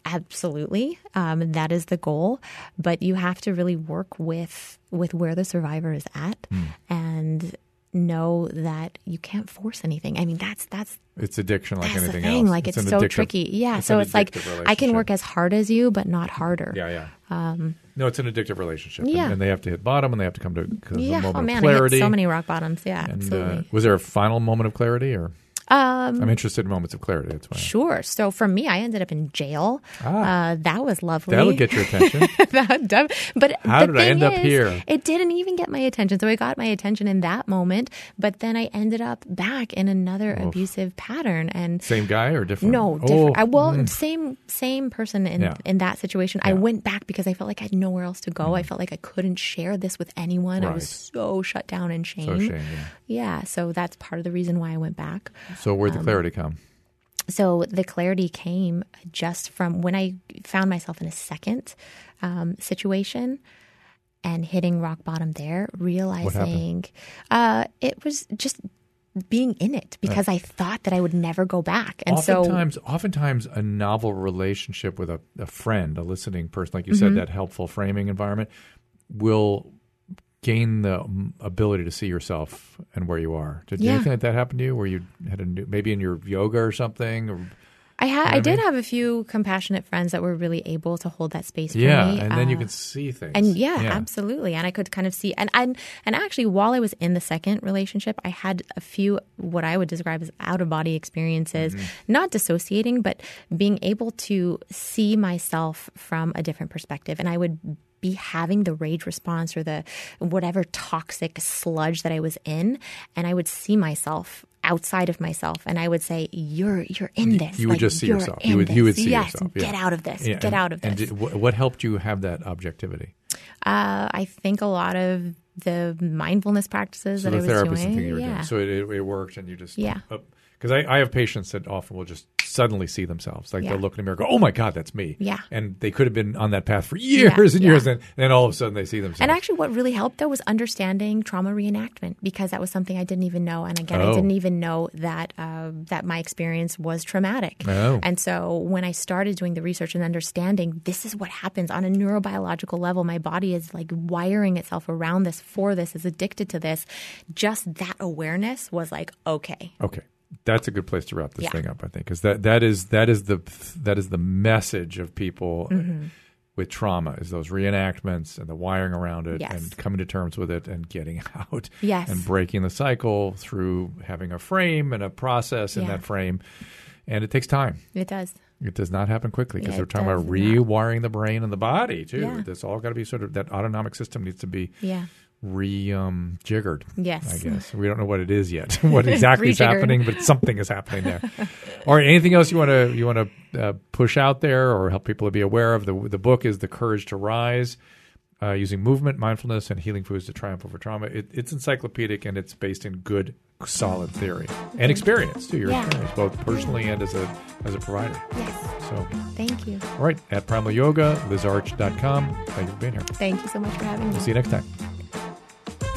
Absolutely, um, that is the goal. But you have to really work with with where the survivor is at, Hmm. and know that you can't force anything. I mean, that's that's It's addiction like that's the thing. else. Like it's, an so addictive- tricky. Yeah. it's so it's like I can work as hard as you, but not harder. Yeah, yeah. Um, no, it's an addictive relationship. and- yeah. And, they have to hit bottom and they have to come to, Yeah. a moment Oh man, of I clarity. hit so many rock bottoms. Yeah, and, uh, absolutely. was there a final moment of clarity or? Um, I'm interested in moments of clarity. That's why. sure. So for me, I ended up in jail. Ah. Uh, that was lovely. That'll get your attention. That but How the did I thing end up is, here? It didn't even get my attention. So I got my attention in that moment, but then I ended up back in another abusive pattern. And Same guy or different? no, different. Oh, I, well, mm. same same person in Yeah. in that situation. I Yeah. Mm. went back because I felt like I had nowhere else to go. I felt like I couldn't share this with anyone. I was so shut down and shame. so shame. Yeah. Yeah, so that's part of the reason why I went back. So where'd the Um, clarity come? So the clarity came just from when I found myself in a second um, situation and hitting rock bottom there, realizing uh, it was just being in it because I thought that I would never go back. And so oftentimes, oftentimes, a novel relationship with a, a friend, a listening person, like you Mm-hmm. said, that helpful framing environment, will gain the um, ability to see yourself and where you are. Did Yeah. anything like that happen to you, where you had a new, maybe in your yoga or something? Or, I had know what I I did have a few compassionate friends that were really able to hold that space for yeah, me. and then you could see things. And yeah, absolutely. And I could kind of see and and and actually while I was in the second relationship, I had a few what I would describe as out of body experiences, Mm-hmm. not dissociating, but being able to see myself from a different perspective. And I would be having the rage response or the whatever toxic sludge that I was in, and I would see myself outside of myself and I would say, You're you're in this. you would Like, just see yourself. You would you would see yes, yourself. Get out of this. Yeah, Get and- out of this. And did, what helped you have that objectivity? Uh, I think a lot of the mindfulness practices So that the I was therapy doing. thing you were yeah. doing. So it, it, it worked, and you just Yeah. Because I, I have patients that often will just suddenly see themselves. Like Yeah. they'll look in the mirror, and go, "Oh my God, that's me!" Yeah. and they could have been on that path for years Yeah, and years, yeah. and then all of a sudden they see themselves. And actually, what really helped though was understanding trauma reenactment because that was something I didn't even know. And again, Oh. I didn't even know that uh, that my experience was traumatic. Oh. And so when I started doing the research and understanding this is what happens on a neurobiological level, my body is like wiring itself around this for this, is addicted to this. Just that awareness was like okay. Okay, that's a good place to wrap this Yeah. thing up. I think because that that is that is the that is the message of people Mm-hmm. with trauma is those reenactments and the wiring around it Yes. and coming to terms with it and getting out Yes. and breaking the cycle through having a frame and a process in Yeah. that frame. And it takes time. It does. It does not happen quickly because Yeah, they're talking about does not. rewiring the brain and the body too. That's all got to be sort of that autonomic system needs to be Yeah. Re um, jiggered. Yes. I guess we don't know what it is yet. what exactly is happening, but something is happening there. All right. Anything else you want to you want to uh, push out there or help people to be aware of? The the book is the courage to rise. Uh, using movement, mindfulness, and healing foods to triumph over trauma. It, it's encyclopedic and it's based in good, solid theory and experience too. Your Yeah. experience, both personally and as a as a provider. Yes. So, Thank you. all right, at Primal Yoga, lizarch.com. Thank you for being here. Thank you so much for having me. We'll See you next time.